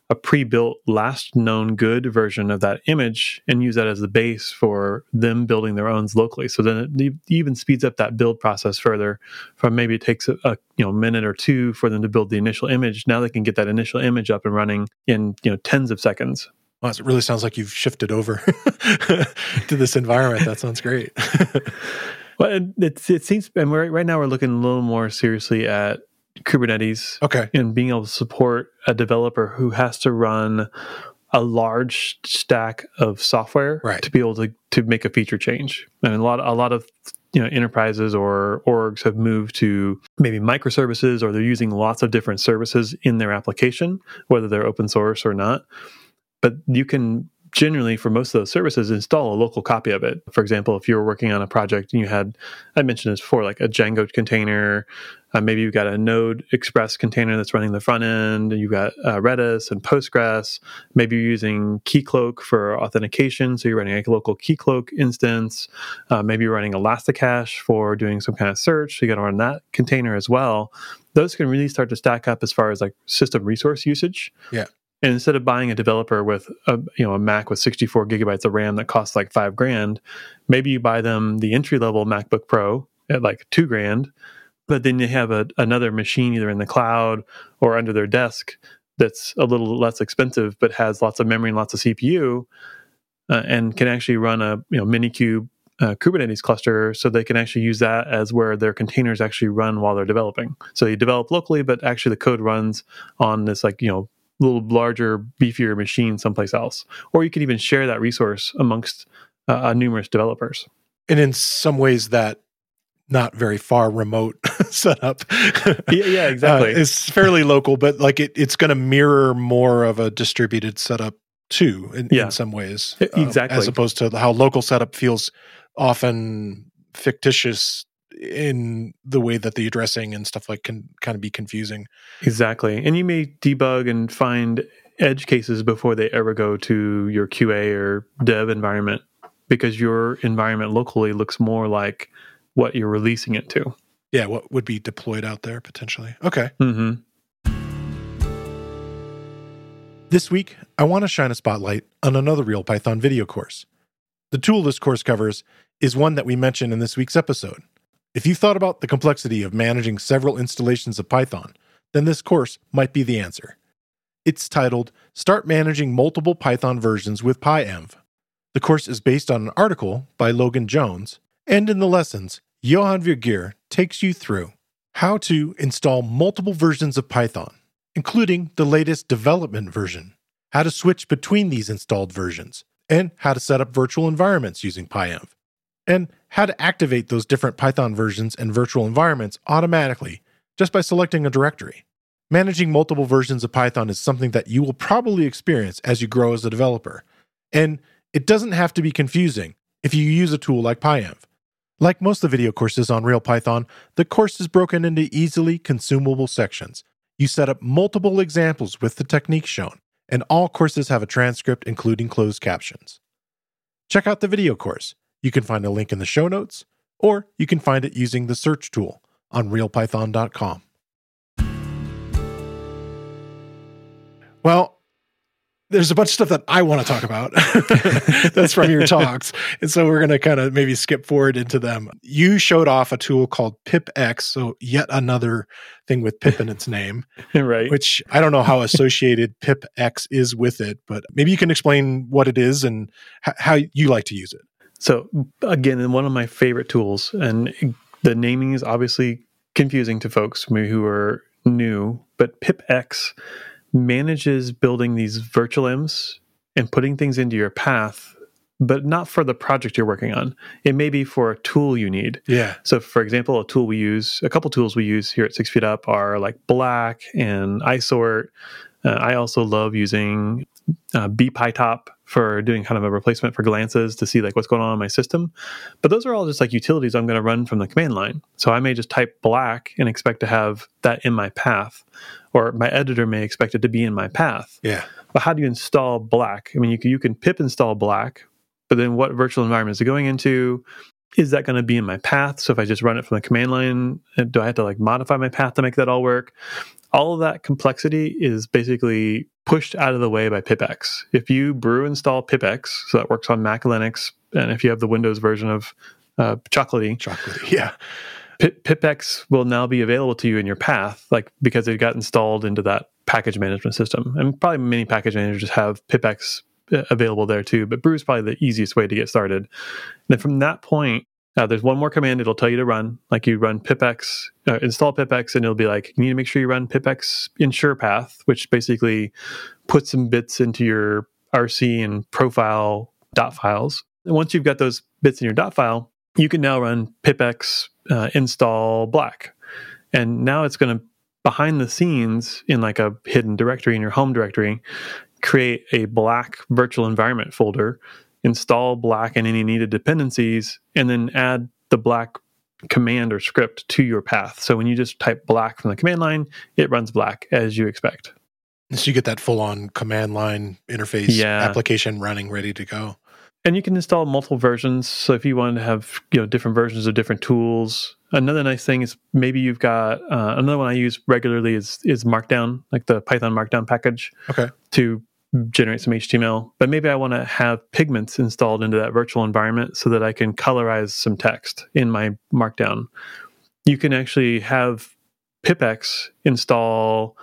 a pre-built last known good version of that image and use that as the base for them building their own locally. So then it even speeds up that build process further. From maybe it takes a, a you know minute or two for them to build the initial image. Now they can get that initial image up and running in you know tens of seconds. well, it really sounds like you've shifted over to this environment that sounds great Well, it, it, it seems, and we're, right now we're looking a little more seriously at Kubernetes okay and being able to support a developer who has to run a large stack of software Right. to be able to to make a feature change. And a lot a lot of you know enterprises or orgs have moved to maybe microservices or they're using lots of different services in their application, whether they're open source or not. But you can generally for most of those services install a local copy of it. For example, if you were working on a project and you had I mentioned this before, like a Django container, uh, maybe you've got a Node Express container that's running the front end, you've got uh, Redis and Postgres. Maybe you're using Keycloak for authentication, so you're running a local Keycloak instance. Uh, maybe you're running Elasticache for doing some kind of search, so you got to run that container as well. Those can really start to stack up as far as like system resource usage. Yeah. And instead of buying a developer with a you know a Mac with 64 gigabytes of RAM that costs like five grand, maybe you buy them the entry level MacBook Pro at like two grand, but then you have a, another machine either in the cloud or under their desk that's a little less expensive but has lots of memory and lots of CPU uh, and can actually run a you know Minikube uh, Kubernetes cluster, so they can actually use that as where their containers actually run while they're developing. So you develop locally, but actually the code runs on this like you know little larger, beefier machine someplace else, or you could even share that resource amongst uh, uh, numerous developers. and in some ways that not very far remote setup Yeah, yeah, exactly. uh, it's fairly local but like it, it's going to mirror more of a distributed setup too in, Yeah. in some ways um, exactly. as opposed to how local setup feels often fictitious in the way that the addressing and stuff like can kind of be confusing Exactly. And you may debug and find edge cases before they ever go to your QA or dev environment because your environment locally looks more like what you're releasing it to. yeah what would be deployed out there potentially okay hmm This week, I want to shine a spotlight on another Real Python video course. The tool this course covers is one that we mentioned in this week's episode. If you've thought about the complexity of managing several installations of Python, then this course might be the answer. It's titled Start Managing Multiple Python Versions with PyEnv. The course is based on an article by Logan Jones, and in the lessons, Johan Vergeer takes you through how to install multiple versions of Python, including the latest development version, how to switch between these installed versions, and how to set up virtual environments using PyEnv, and how to activate those different Python versions and virtual environments automatically just by selecting a directory. Managing multiple versions of Python is something that you will probably experience as you grow as a developer, and it doesn't have to be confusing if you use a tool like PyEnv. Like most of the video courses on Real Python, the course is broken into easily consumable sections. You set up multiple examples with the techniques shown, and all courses have a transcript including closed captions. Check out the video course. You can find a link in the show notes, or you can find it using the search tool on realpython.com. Well, there's a bunch of stuff that I want to talk about that's from your talks. And so we're going to kind of maybe skip forward into them. You showed off a tool called PipX. So, yet another thing with pip in its name. right. Which I don't know how associated PipX is with it, but maybe you can explain what it is and h- how you like to use it. So, again, one of my favorite tools, and the naming is obviously confusing to folks who are new, but PipX manages building these virtual M's and putting things into your path, but not for the project you're working on. It may be for a tool you need. Yeah. So, for example, a tool we use, a couple tools we use here at Six Feet Up are like Black and iSort. Uh, I also love using uh, bpytop for doing kind of a replacement for glances to see like what's going on in my system. But those are all just like utilities I'm going to run from the command line. So I may just type black and expect to have that in my path, or my editor may expect it to be in my path. Yeah. But how do you install black? I mean, you can, you can pip install black, but then what virtual environment is it going into? Is that going to be in my path? So if I just run it from the command line, eh, do I have to like modify my path to make that all work? All of that complexity is basically pushed out of the way by PipX. If you brew install PipX, so that works on Mac Linux, and if you have the Windows version of uh, Chocolatey, Chocolatey, yeah. Pip, PipX will now be available to you in your path, like because it got installed into that package management system. And probably many package managers have PipX uh, available there too, but Brew is probably the easiest way to get started. And then from that point, uh, there's one more command it'll tell you to run. Like you run pipx, uh, install pipx, and it'll be like, you need to make sure you run pipx ensure path, which basically puts some bits into your RC and profile dot files. And once you've got those bits in your dot file, you can now run pipx uh, install black. And now it's going to, behind the scenes in like a hidden directory in your home directory, create a black virtual environment folder install black and any needed dependencies, and then add the black command or script to your path. So when you just type black from the command line, it runs black as you expect. So you get that full on command line interface Yeah. application running ready to go. And you can install multiple versions. So if you wanted to have you know different versions of different tools, another nice thing is maybe you've got uh, another one I use regularly is is Markdown, like the Python Markdown package Okay. to generate some HTML. But maybe I want to have Pygments installed into that virtual environment so that I can colorize some text in my Markdown. You can actually have PipX install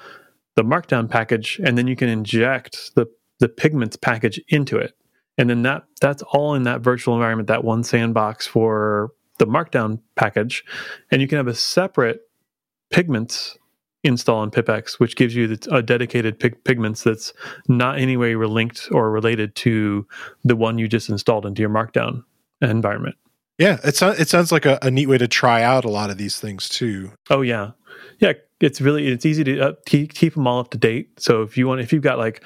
the Markdown package, and then you can inject the the Pygments package into it and then that that's all in that virtual environment that one sandbox for the markdown package and you can have a separate Pygments install in pipx which gives you the, a dedicated pig, Pygments that's not any way linked or related to the one you just installed into your markdown environment Yeah, it, it sounds like a, a neat way to try out a lot of these things too. Oh yeah, yeah. It's really it's easy to uh, keep, keep them all up to date. So if you want, if you've got like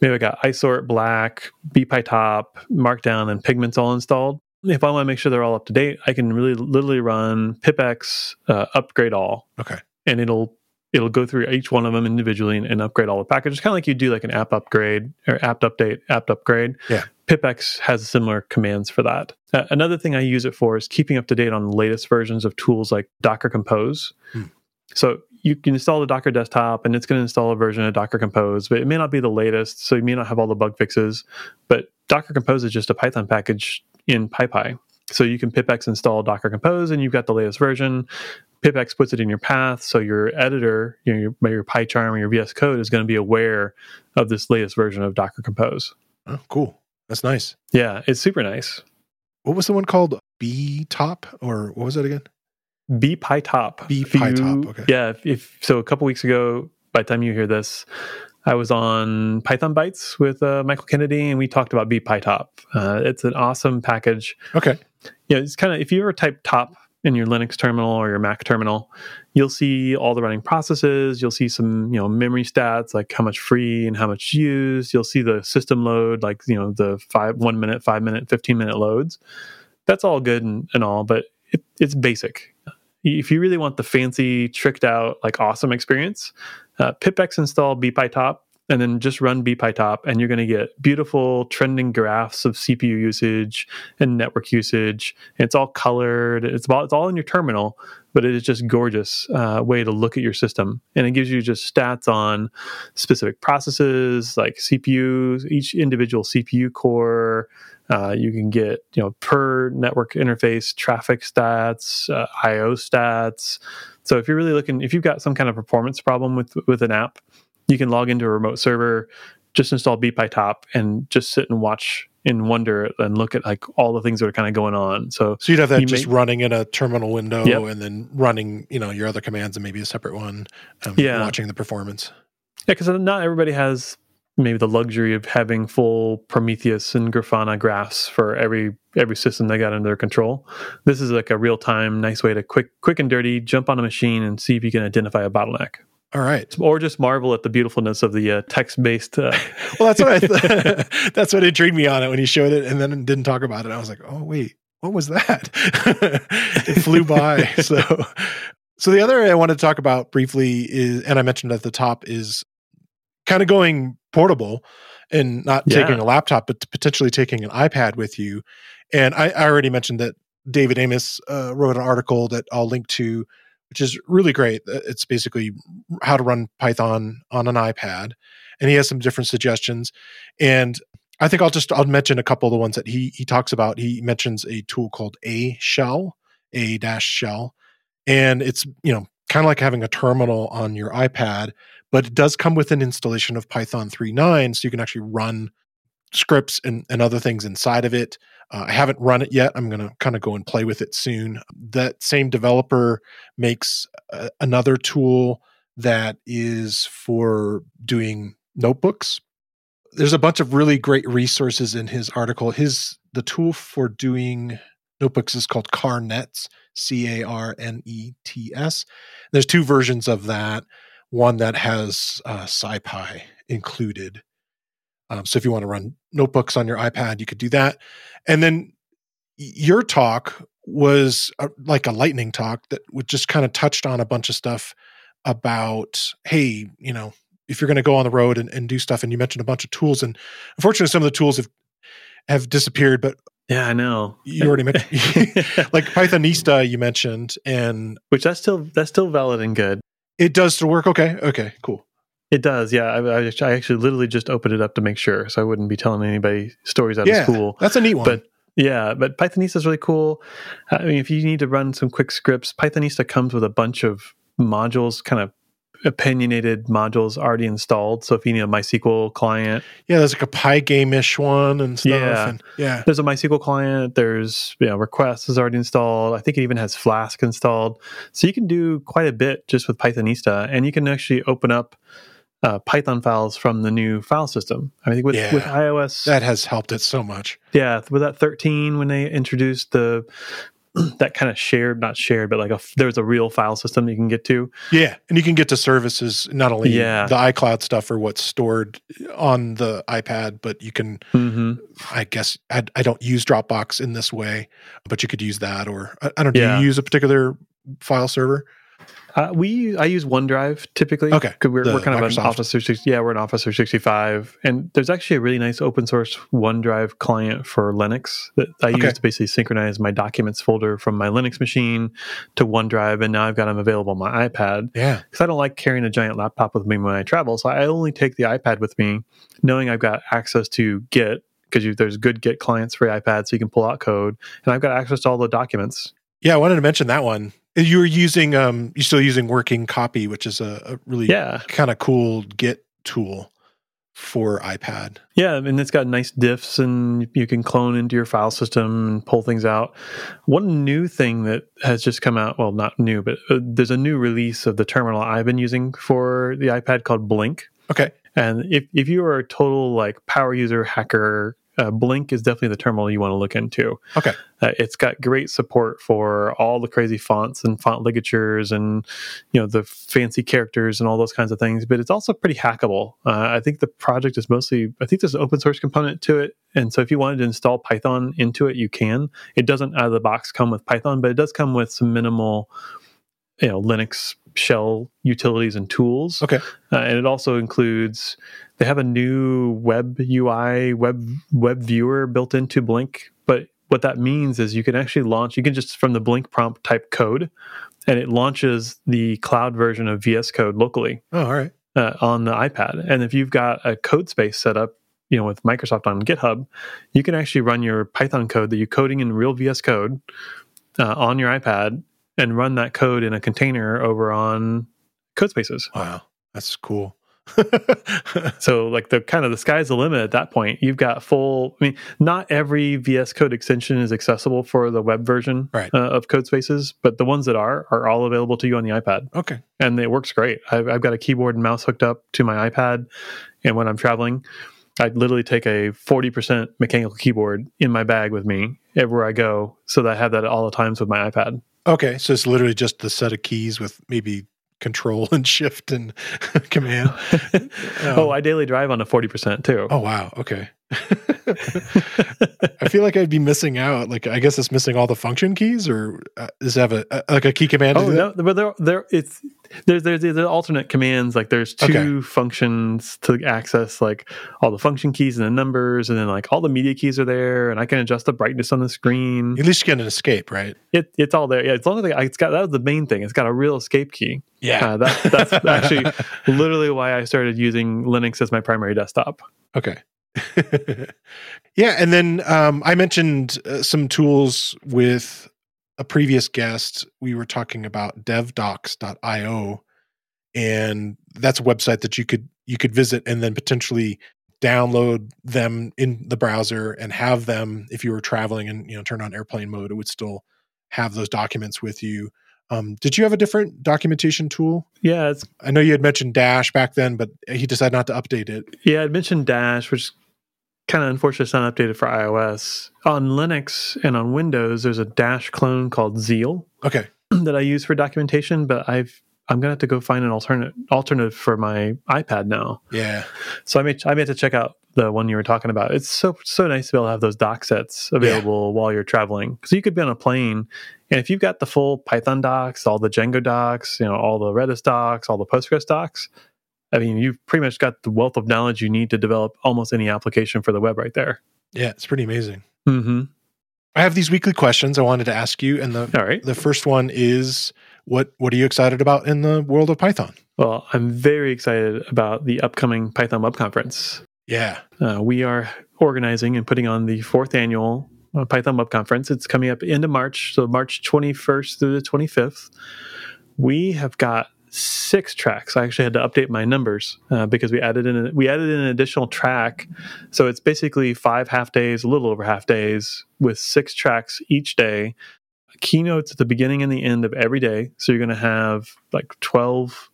maybe I got iSort, Black, bpytop, Markdown, and Pygments all installed. If I want to make sure they're all up to date, I can really literally run pipx uh, upgrade all, Okay. and it'll it'll go through each one of them individually and, and upgrade all the packages, kind of like you do like an apt upgrade or apt update, apt upgrade. Yeah. PipX has similar commands for that. Uh, another thing I use it for is keeping up to date on the latest versions of tools like Docker Compose. Hmm. So you can install the Docker desktop and it's going to install a version of Docker Compose, but it may not be the latest, so you may not have all the bug fixes. But Docker Compose is just a Python package in PyPI. So you can pipx install Docker Compose, and you've got the latest version. pipx puts it in your path, so your editor, you know, your, your PyCharm or your VS Code is going to be aware of this latest version of Docker Compose. Oh, cool. That's nice. Yeah, it's super nice. What was the one called? B Top or what was it again? B PyTop. B PyTop. Okay. Yeah. If, if, so, a couple weeks ago, by the time you hear this, I was on Python Bytes with uh, Michael Kennedy, and we talked about bpytop. Uh, it's an awesome package. Okay. Yeah, it's kind of if you ever type top in your Linux terminal or your Mac terminal, you'll see all the running processes. You'll see some, you know, memory stats like how much free and how much used. You'll see the system load, like you know, the five, one minute, five minute, fifteen minute loads. That's all good and, and all, but it, it's basic. If you really want the fancy, tricked out, like awesome experience, uh, pipx install bpytop and then just run bpytop and you're going to get beautiful trending graphs of cpu usage and network usage. And it's all colored. It's all, it's all in your terminal but it is just gorgeous uh, way to look at your system. And it gives you just stats on specific processes like cpus each individual cpu core. Uh, you can get you know per network interface traffic stats uh, io stats so if you're really looking if you've got some kind of performance problem with with an app you can log into a remote server, just install bpytop, and just sit and watch and wonder and look at like all the things that are kind of going on. So, so you'd have that you just may- running in a terminal window Yep. and then running, you know, your other commands and maybe a separate one. Um, Yeah. Watching the performance. yeah, because not everybody has maybe the luxury of having full Prometheus and Grafana graphs for every every system they got under their control. This is like a real time, nice way to quick quick and dirty jump on a machine and see if you can identify a bottleneck, All right. or just marvel at the beautifulness of the uh, text based. Uh, Well, that's what I th- that's what intrigued me on it when he showed it and then didn't talk about it. I was like, oh wait, what was that? it flew by. So, so the other area I wanted to talk about briefly is, and I mentioned at the top, is kind of going portable and not Yeah. taking a laptop, but potentially taking an iPad with you. And I, I already mentioned that David Amos uh, wrote an article that I'll link to, which is really great. Uh, It's basically how to run Python on an iPad, and he has some different suggestions. And I think I'll just I'll mention a couple of the ones that he he talks about. He mentions a tool called A Shell, A dash Shell, and it's you know kind of like having a terminal on your iPad, but it does come with an installation of Python 3.9, so you can actually run scripts and, and other things inside of it. Uh, I haven't run it yet. I'm going to kind of go and play with it soon. That same developer makes a, another tool that is for doing notebooks. There's a bunch of really great resources in his article. His the tool for doing notebooks is called CarNets, C A R N E T S. There's two versions of that. One that has uh, SciPy included. Um, so if you want to run notebooks on your iPad, you could do that. And then your talk was a, like a lightning talk that would just kind of touched on a bunch of stuff about, hey, you know, if you're going to go on the road and, and do stuff, and you mentioned a bunch of tools, and unfortunately, some of the tools have have disappeared. But yeah, I know. you already mentioned, like Pythonista, you mentioned, and Which that's still that's still valid and good. It does to work. Okay, okay, cool. It does, yeah. I, I, actually literally just opened it up to make sure, so I wouldn't be telling anybody stories out Yeah, of school. That's a neat one. But yeah, but Pythonista is really cool. I mean, if you need to run some quick scripts, Pythonista comes with a bunch of modules, kind of opinionated modules already installed. So if you need a MySQL client, yeah, there's like a Pygame-ish one and stuff. Yeah. And yeah, there's a MySQL client. There's you know requests is already installed. I think it even has Flask installed. So you can do quite a bit just with Pythonista, and you can actually open up uh, Python files from the new file system. I think with Yeah. with iOS, that has helped it so much. yeah, with that 13 when they introduced the that kind of shared, not shared, but like a there's a real file system you can get to. Yeah, and you can get to services not only Yeah. the iCloud stuff or what's stored on the iPad, but you can. hmm I guess I, I don't use Dropbox in this way, but you could use that. Or I, I don't. Do Yeah. you use a particular file server? Uh, we I use OneDrive typically. Okay, we're, we're kind of Microsoft. an Office 360. Yeah, we're an Office 365, and there's actually a really nice open source OneDrive client for Linux that I Okay. use to basically synchronize my documents folder from my Linux machine to OneDrive, and now I've got them available on my iPad Yeah, because I don't like carrying a giant laptop with me when I travel. So I only take the iPad with me, knowing I've got access to Git because there's good Git clients for iPad, so you can pull out code, and I've got access to all the documents. Yeah, I wanted to mention that one. You were using, um, you're still using Working Copy, which is a, a really Yeah, kind of cool Git tool for iPad. Yeah, and it's got nice diffs, and you can clone into your file system and pull things out. One new thing that has just come out, well, not new, but uh, there's a new release of the terminal I've been using for the iPad called Blink. Okay. And if, if you are a total like power user hacker, uh, Blink is definitely the terminal you want to look into. Okay. Uh, it's got great support for all the crazy fonts and font ligatures and you know the fancy characters and all those kinds of things. But it's also pretty hackable. Uh, I think the project is mostly. I think there's an open source component to it, and so if you wanted to install Python into it, you can. It doesn't out of the box come with Python, but it does come with some minimal, you know, Linux shell utilities and tools. Okay. Uh, and it also includes they have a new web UI web web viewer built into Blink, but what that means is you can actually launch you can just from the Blink prompt type code and it launches the cloud version of VS Code locally Oh, all right. uh, on the iPad. And if you've got a code space set up, you know, with Microsoft on GitHub, you can actually run your Python code that you're coding in real VS Code uh, on your iPad and run that code in a container over on Codespaces. Wow. That's cool. So like the kind of the sky's the limit at that point. You've got full. I mean, not every VS Code extension is accessible for the web version Right. uh, of Codespaces, but the ones that are are all available to you on the iPad, okay. and it works great. I've, I've got a keyboard and mouse hooked up to my iPad, and when I'm traveling, I literally take a forty percent mechanical keyboard in my bag with me everywhere I go, so that I have that at all the times with my iPad. Okay. So it's literally just the set of keys with maybe control and shift and command. oh, I daily drive on a forty percent too. Oh wow. Okay. I feel like I'd be missing out. Like I guess it's missing all the function keys, or uh, does it have a, a like a key command? Oh no, but there, there, it's there's there's there's alternate commands. Like there's two Okay. functions to access like all the function keys and the numbers, and then like all the media keys are there, and I can adjust the brightness on the screen. At least you get an escape, right? It it's all there. Yeah, as long as I, it's got that was the main thing. It's got a real escape key. Uh, that, that's actually literally why I started using Linux as my primary desktop. Okay. yeah, and then um, I mentioned uh, some tools with a previous guest. We were talking about devdocs.io, and that's a website that you could you could visit and then potentially download them in the browser and have them if you were traveling and you know turn on airplane mode. It would still have those documents with you. Um, did you have a different documentation tool? Yeah, it's I know you had mentioned Dash back then, but he decided not to update it. Yeah, I mentioned Dash, which kind of unfortunate it's not updated for iOS. On Linux and on Windows, there's a Dash clone called Zeal Okay. that I use for documentation, but I've I'm gonna have to go find an alternate alternative for my iPad now. Yeah. So I may I may have to check out the one you were talking about. It's so so nice to be able to have those doc sets available while you're traveling. Because you could be on a plane, and if you've got the full Python docs, all the Django docs, you know, all the Redis docs, all the Postgres docs, I mean, you've pretty much got the wealth of knowledge you need to develop almost any application for the web right there. Yeah, it's pretty amazing. Mm-hmm. I have these weekly questions I wanted to ask you, and the All right. the first one is what what are you excited about in the world of Python? Well, I'm very excited about the upcoming Python Web Conference. Yeah. Uh, we are organizing and putting on the fourth annual uh, Python Web Conference. It's coming up end of March, so March 21st through the 25th. We have got six tracks. I actually had to update my numbers uh, because we added in a, we added in an additional track. So it's basically five half days, a little over half days, with six tracks each day. Keynotes at the beginning and the end of every day. So you're going to have like 12,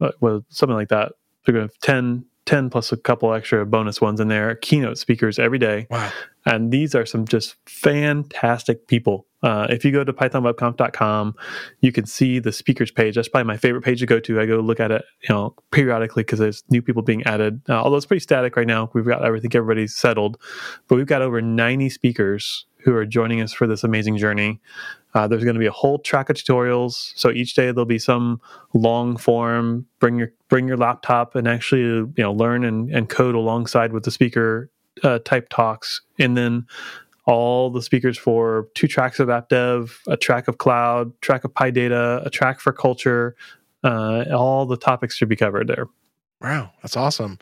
uh, well, something like that. They're going to have 10, 10 plus a couple extra bonus ones in there. Keynote speakers every day. Wow. And these are some just fantastic people. Uh, if you go to pythonwebconf.com, you can see the speakers page. That's probably my favorite page to go to. I go look at it, you know, periodically because there's new people being added. Uh, although it's pretty static right now. We've got, think everybody's settled, but we've got over 90 speakers who are joining us for this amazing journey. Uh, there's going to be a whole track of tutorials. So each day there'll be some long form. Bring your bring your laptop and actually you know learn and, and code alongside with the speaker uh, type talks, and then all the speakers for two tracks of app dev, a track of cloud, track of PyData, a track for culture. Uh, all the topics should be covered there. Wow. That's awesome.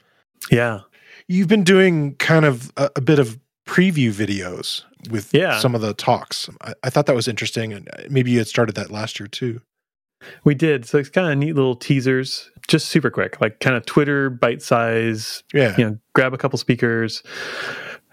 Yeah. You've been doing kind of a, a bit of preview videos with Yeah. some of the talks. I, I thought that was interesting, and uh, maybe you had started that last year too. We did. So it's kind of neat little teasers, just super quick, like kind of Twitter bite size, Yeah, you know, grab a couple speakers.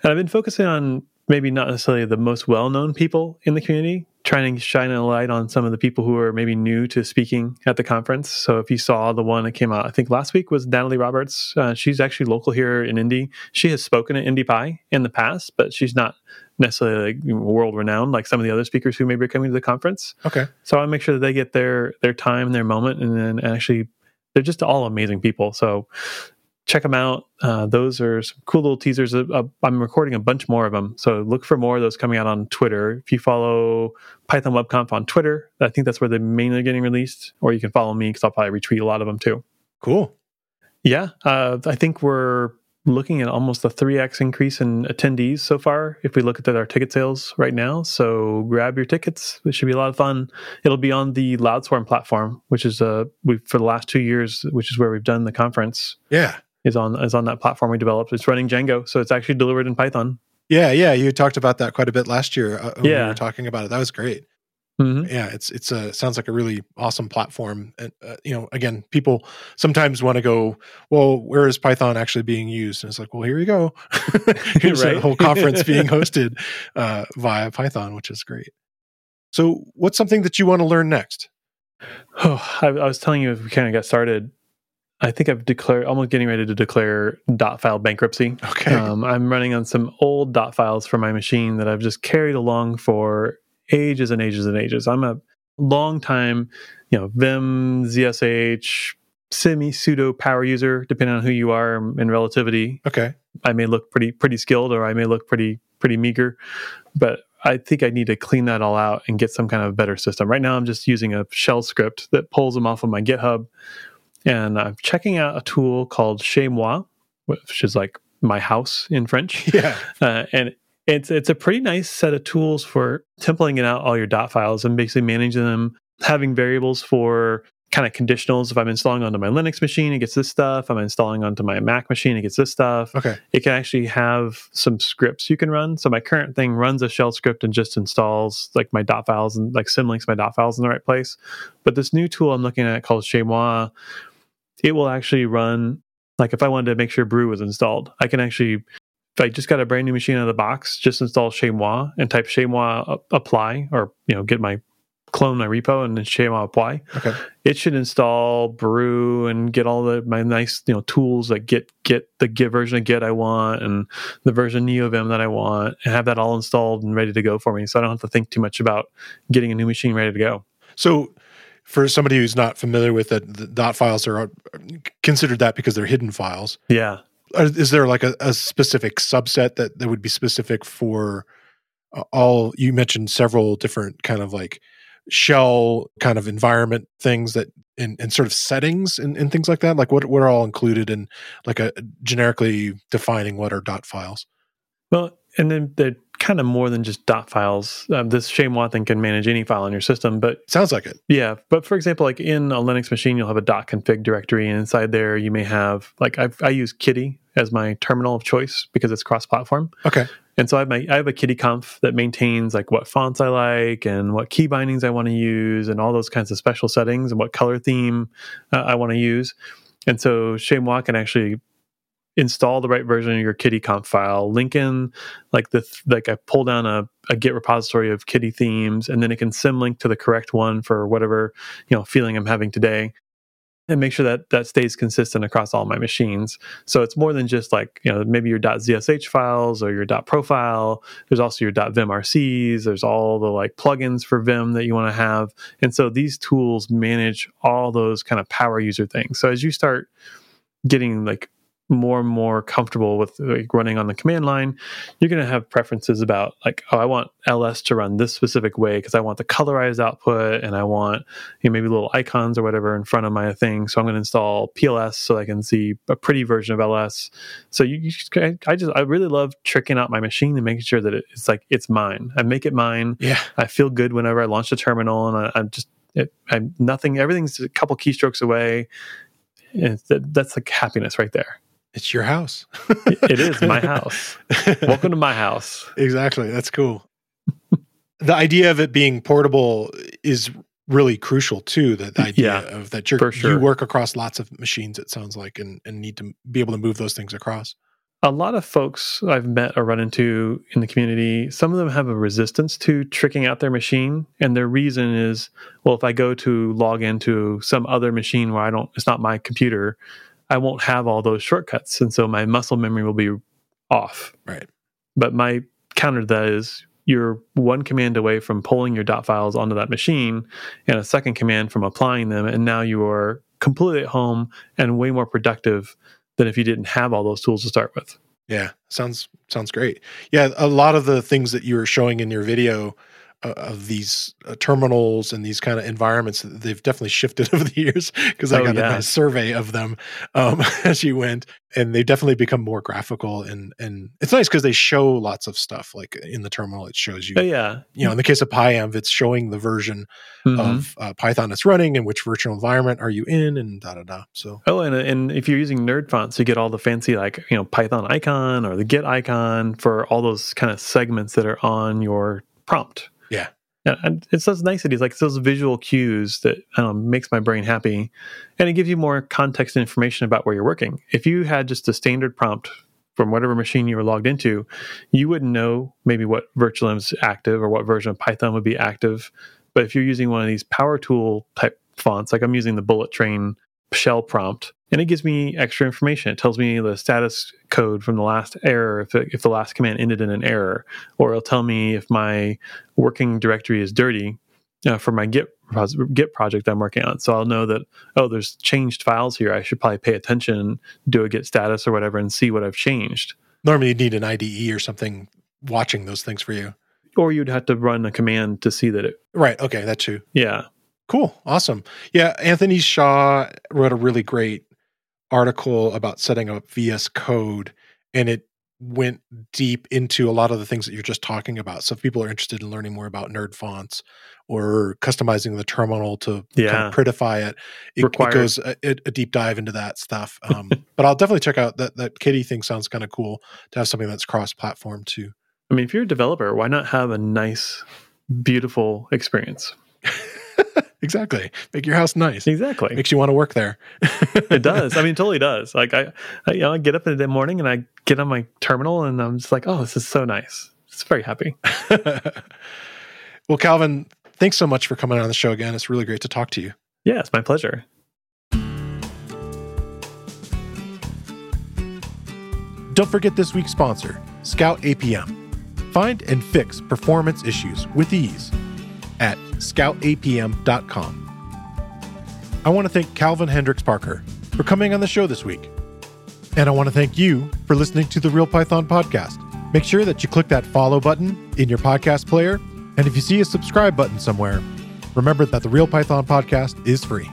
And I've been focusing on maybe not necessarily the most well known people in the community, trying to shine a light on some of the people who are maybe new to speaking at the conference. So if you saw the one that came out, I think last week was Natalie Roberts. Uh, she's actually local here in Indy. She has spoken at IndyPy in the past, but she's not necessarily like, world renowned like some of the other speakers who maybe are coming to the conference. okay, So I want to make sure that they get their their time, their moment, and then actually they're just all amazing people. So check them out. Uh, those are some cool little teasers. Uh, uh, I'm recording a bunch more of them, so look for more of those coming out on Twitter. If you follow Python WebConf on Twitter, I think that's where they're mainly getting released. Or you can follow me because I'll probably retweet a lot of them too. cool. Yeah, uh, I think we're looking at almost a 3x increase in attendees so far if we look at our ticket sales right now. So grab your tickets. It should be a lot of fun. It'll be on the Loudswarm platform, which is uh we for the last 2 years, which is where we've done the conference Yeah, is on is on that platform we developed. It's running Django, so it's actually delivered in Python. yeah, yeah. You talked about that quite a bit last year. Uh, when we were talking about it. That was great. Mhm. yeah it's it's a sounds like a really awesome platform and uh, you know again people sometimes want to go well where is python actually being used and it's like well here you go here's a Right. whole conference being hosted uh, via python which is great so what's something that you want to learn next Oh, I, I was telling you if we kind of got started. I think I've declared almost getting ready to declare dot file bankruptcy. okay Um, I'm running on some old dot files for my machine that I've just carried along for ages and ages and ages. I'm a long time, you know, Vim, ZSH, semi pseudo power user, depending on who you are in relativity. okay I may look pretty pretty skilled, or I may look pretty pretty meager, but I think I need to clean that all out and get some kind of better system. Right now, I'm just using a shell script that pulls them off of my GitHub, and I'm checking out a tool called Chez Moi, which is like my house in French, yeah uh, and it's it's a pretty nice set of tools for templating out all your dot files and basically managing them, having variables for kind of conditionals. If I'm installing onto my Linux machine, it gets this stuff. If I'm installing onto my Mac machine, it gets this stuff okay it can actually have some scripts you can run. So my current thing runs a shell script and just installs like my dot files and like symlinks my dot files in the right place. But this new tool I'm looking at called Chez Moi, it will actually run like if I wanted to make sure Brew was installed, I can actually if I just got a brand new machine out of the box, just install Moi and type Chez Moi a- apply or you know get my clone my repo and then Moi apply. Okay. It should install brew and get all the my nice you know tools like get get the git version of git i want and the version of neovim that i want and have that all installed and ready to go for me so i don't have to think too much about getting a new machine ready to go. So for somebody who's not familiar with it the dot files are considered that because they're hidden files. Yeah is there like a, a specific subset that, that would be specific for uh, all you mentioned several different kind of like shell kind of environment things that and, and sort of settings and, and things like that? Like what, what are all included in like a generically defining what are dot files? Well and then they're kind of more than just dot files um, this shame thing can manage any file on your system but sounds like it. Yeah, but for example, like in a Linux machine, you'll have a dot .config directory, and inside there, you may have like I've, I use Kitty as my terminal of choice because it's cross-platform, okay. And so I have my I have a Kitty conf that maintains like what fonts I like and what key bindings I want to use, and all those kinds of special settings and what color theme uh, I want to use, and so Moi can actually install the right version of your kitty conf file link in like the like i pull down a, a git repository of kitty themes and then it can symlink to the correct one for whatever you know feeling i'm having today and make sure that that stays consistent across all my machines. So it's more than just like you know maybe your. zsh files or your. profile there's also your. vimrcs there's all the like plugins for vim that you want to have and so these tools manage all those kind of power user things. So as you start getting like more and more comfortable with like running on the command line you're going to have preferences about like oh i want ls to run this specific way because i want the colorized output and i want you know, maybe little icons or whatever in front of my thing. So i'm going to install pls so i can see a pretty version of ls so you, you just, i just i really love tricking out my machine and making sure that it, it's like it's mine. I make it mine. Yeah. I feel good whenever i launch the terminal and I, i'm just it, i'm nothing everything's a couple keystrokes away. That, that's like happiness right there It's your house. it is my house. Welcome to my house. Exactly. That's cool. the idea of it being portable is really crucial too. That the idea Yeah, of that you're, sure. you work across lots of machines. It sounds like, and, and need to be able to move those things across. A lot of folks I've met or run into in the community, some of them have a resistance to tricking out their machine. And their reason is, well, if I go to log into some other machine where I don't, it's not my computer, I won't have all those shortcuts. And so my muscle memory will be off. Right. But my counter to that is you're one command away from pulling your dot files onto that machine and a second command from applying them. And now you are completely at home and way more productive than if you didn't have all those tools to start with. Yeah, sounds sounds great. Yeah, a lot of the things that you were showing in your video of these uh, terminals and these kind of environments, they've definitely shifted over the years because I Oh, got a nice survey of them um, as you went, and they've definitely become more graphical and and it's nice because they show lots of stuff. Like in the terminal, it shows you. Oh, yeah. You know, in the case of PyEnv, it's showing the version Mhm. of uh, Python that's running and which virtual environment are you in, and da da da. So Oh, and and if you're using nerd fonts, you get all the fancy like you know Python icon or the Git icon for all those kind of segments that are on your prompt. And it's those niceties like those visual cues that I makes my brain happy, and it gives you more context and information about where you're working. If you had just a standard prompt from whatever machine you were logged into, you wouldn't know maybe what virtual is active or what version of Python would be active. But if you're using one of these power tool type fonts, like I'm using the bullet train shell prompt, and it gives me extra information. It tells me the status code from the last error if, it, if the last command ended in an error, or it'll tell me if my working directory is dirty uh, for my Git Git project I'm working on. So I'll know that oh, there's changed files here. I should probably pay attention, do a Git status or whatever, and see what I've changed. normally you'd need an IDE or something watching those things for you. Or you'd have to run a command to see that it. Right. Okay. That too. Yeah, Cool. Awesome. Yeah. Anthony Shaw wrote a really great article about setting up VS Code, and it went deep into a lot of the things that you're just talking about. So if people are interested in learning more about nerd fonts or customizing the terminal to kind of prettify it, it, it goes a, a deep dive into that stuff. Um, but I'll definitely check out that that Kitty thing. Sounds kind of cool to have something that's cross-platform too. I mean, if you're a developer, why not have a nice, beautiful experience? exactly. Make your house nice. Exactly. Makes you want to work there. it does. I mean, it totally does. Like I, I, you know, I get up in the morning and I get on my terminal and I'm just like, oh, this is so nice. It's very happy. well, Calvin, thanks so much for coming on the show again. It's really great to talk to you. Yeah, it's my pleasure. Don't forget this week's sponsor, Scout APM. Find and fix performance issues with ease at scoutapm.com. I want to thank Calvin Hendryx Parker for coming on the show this week. And I want to thank you for listening to the Real Python podcast. Make sure that you click that follow button in your podcast player. And if you see a subscribe button somewhere, remember that the Real Python podcast is free.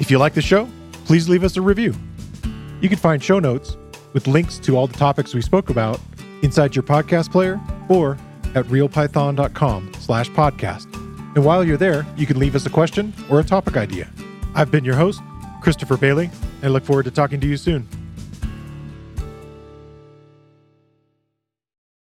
If you like the show, please leave us a review. You can find show notes with links to all the topics we spoke about inside your podcast player or at realpython.com slash podcast. And while you're there, you can leave us a question or a topic idea. I've been your host, Christopher Bailey, and look forward to talking to you soon.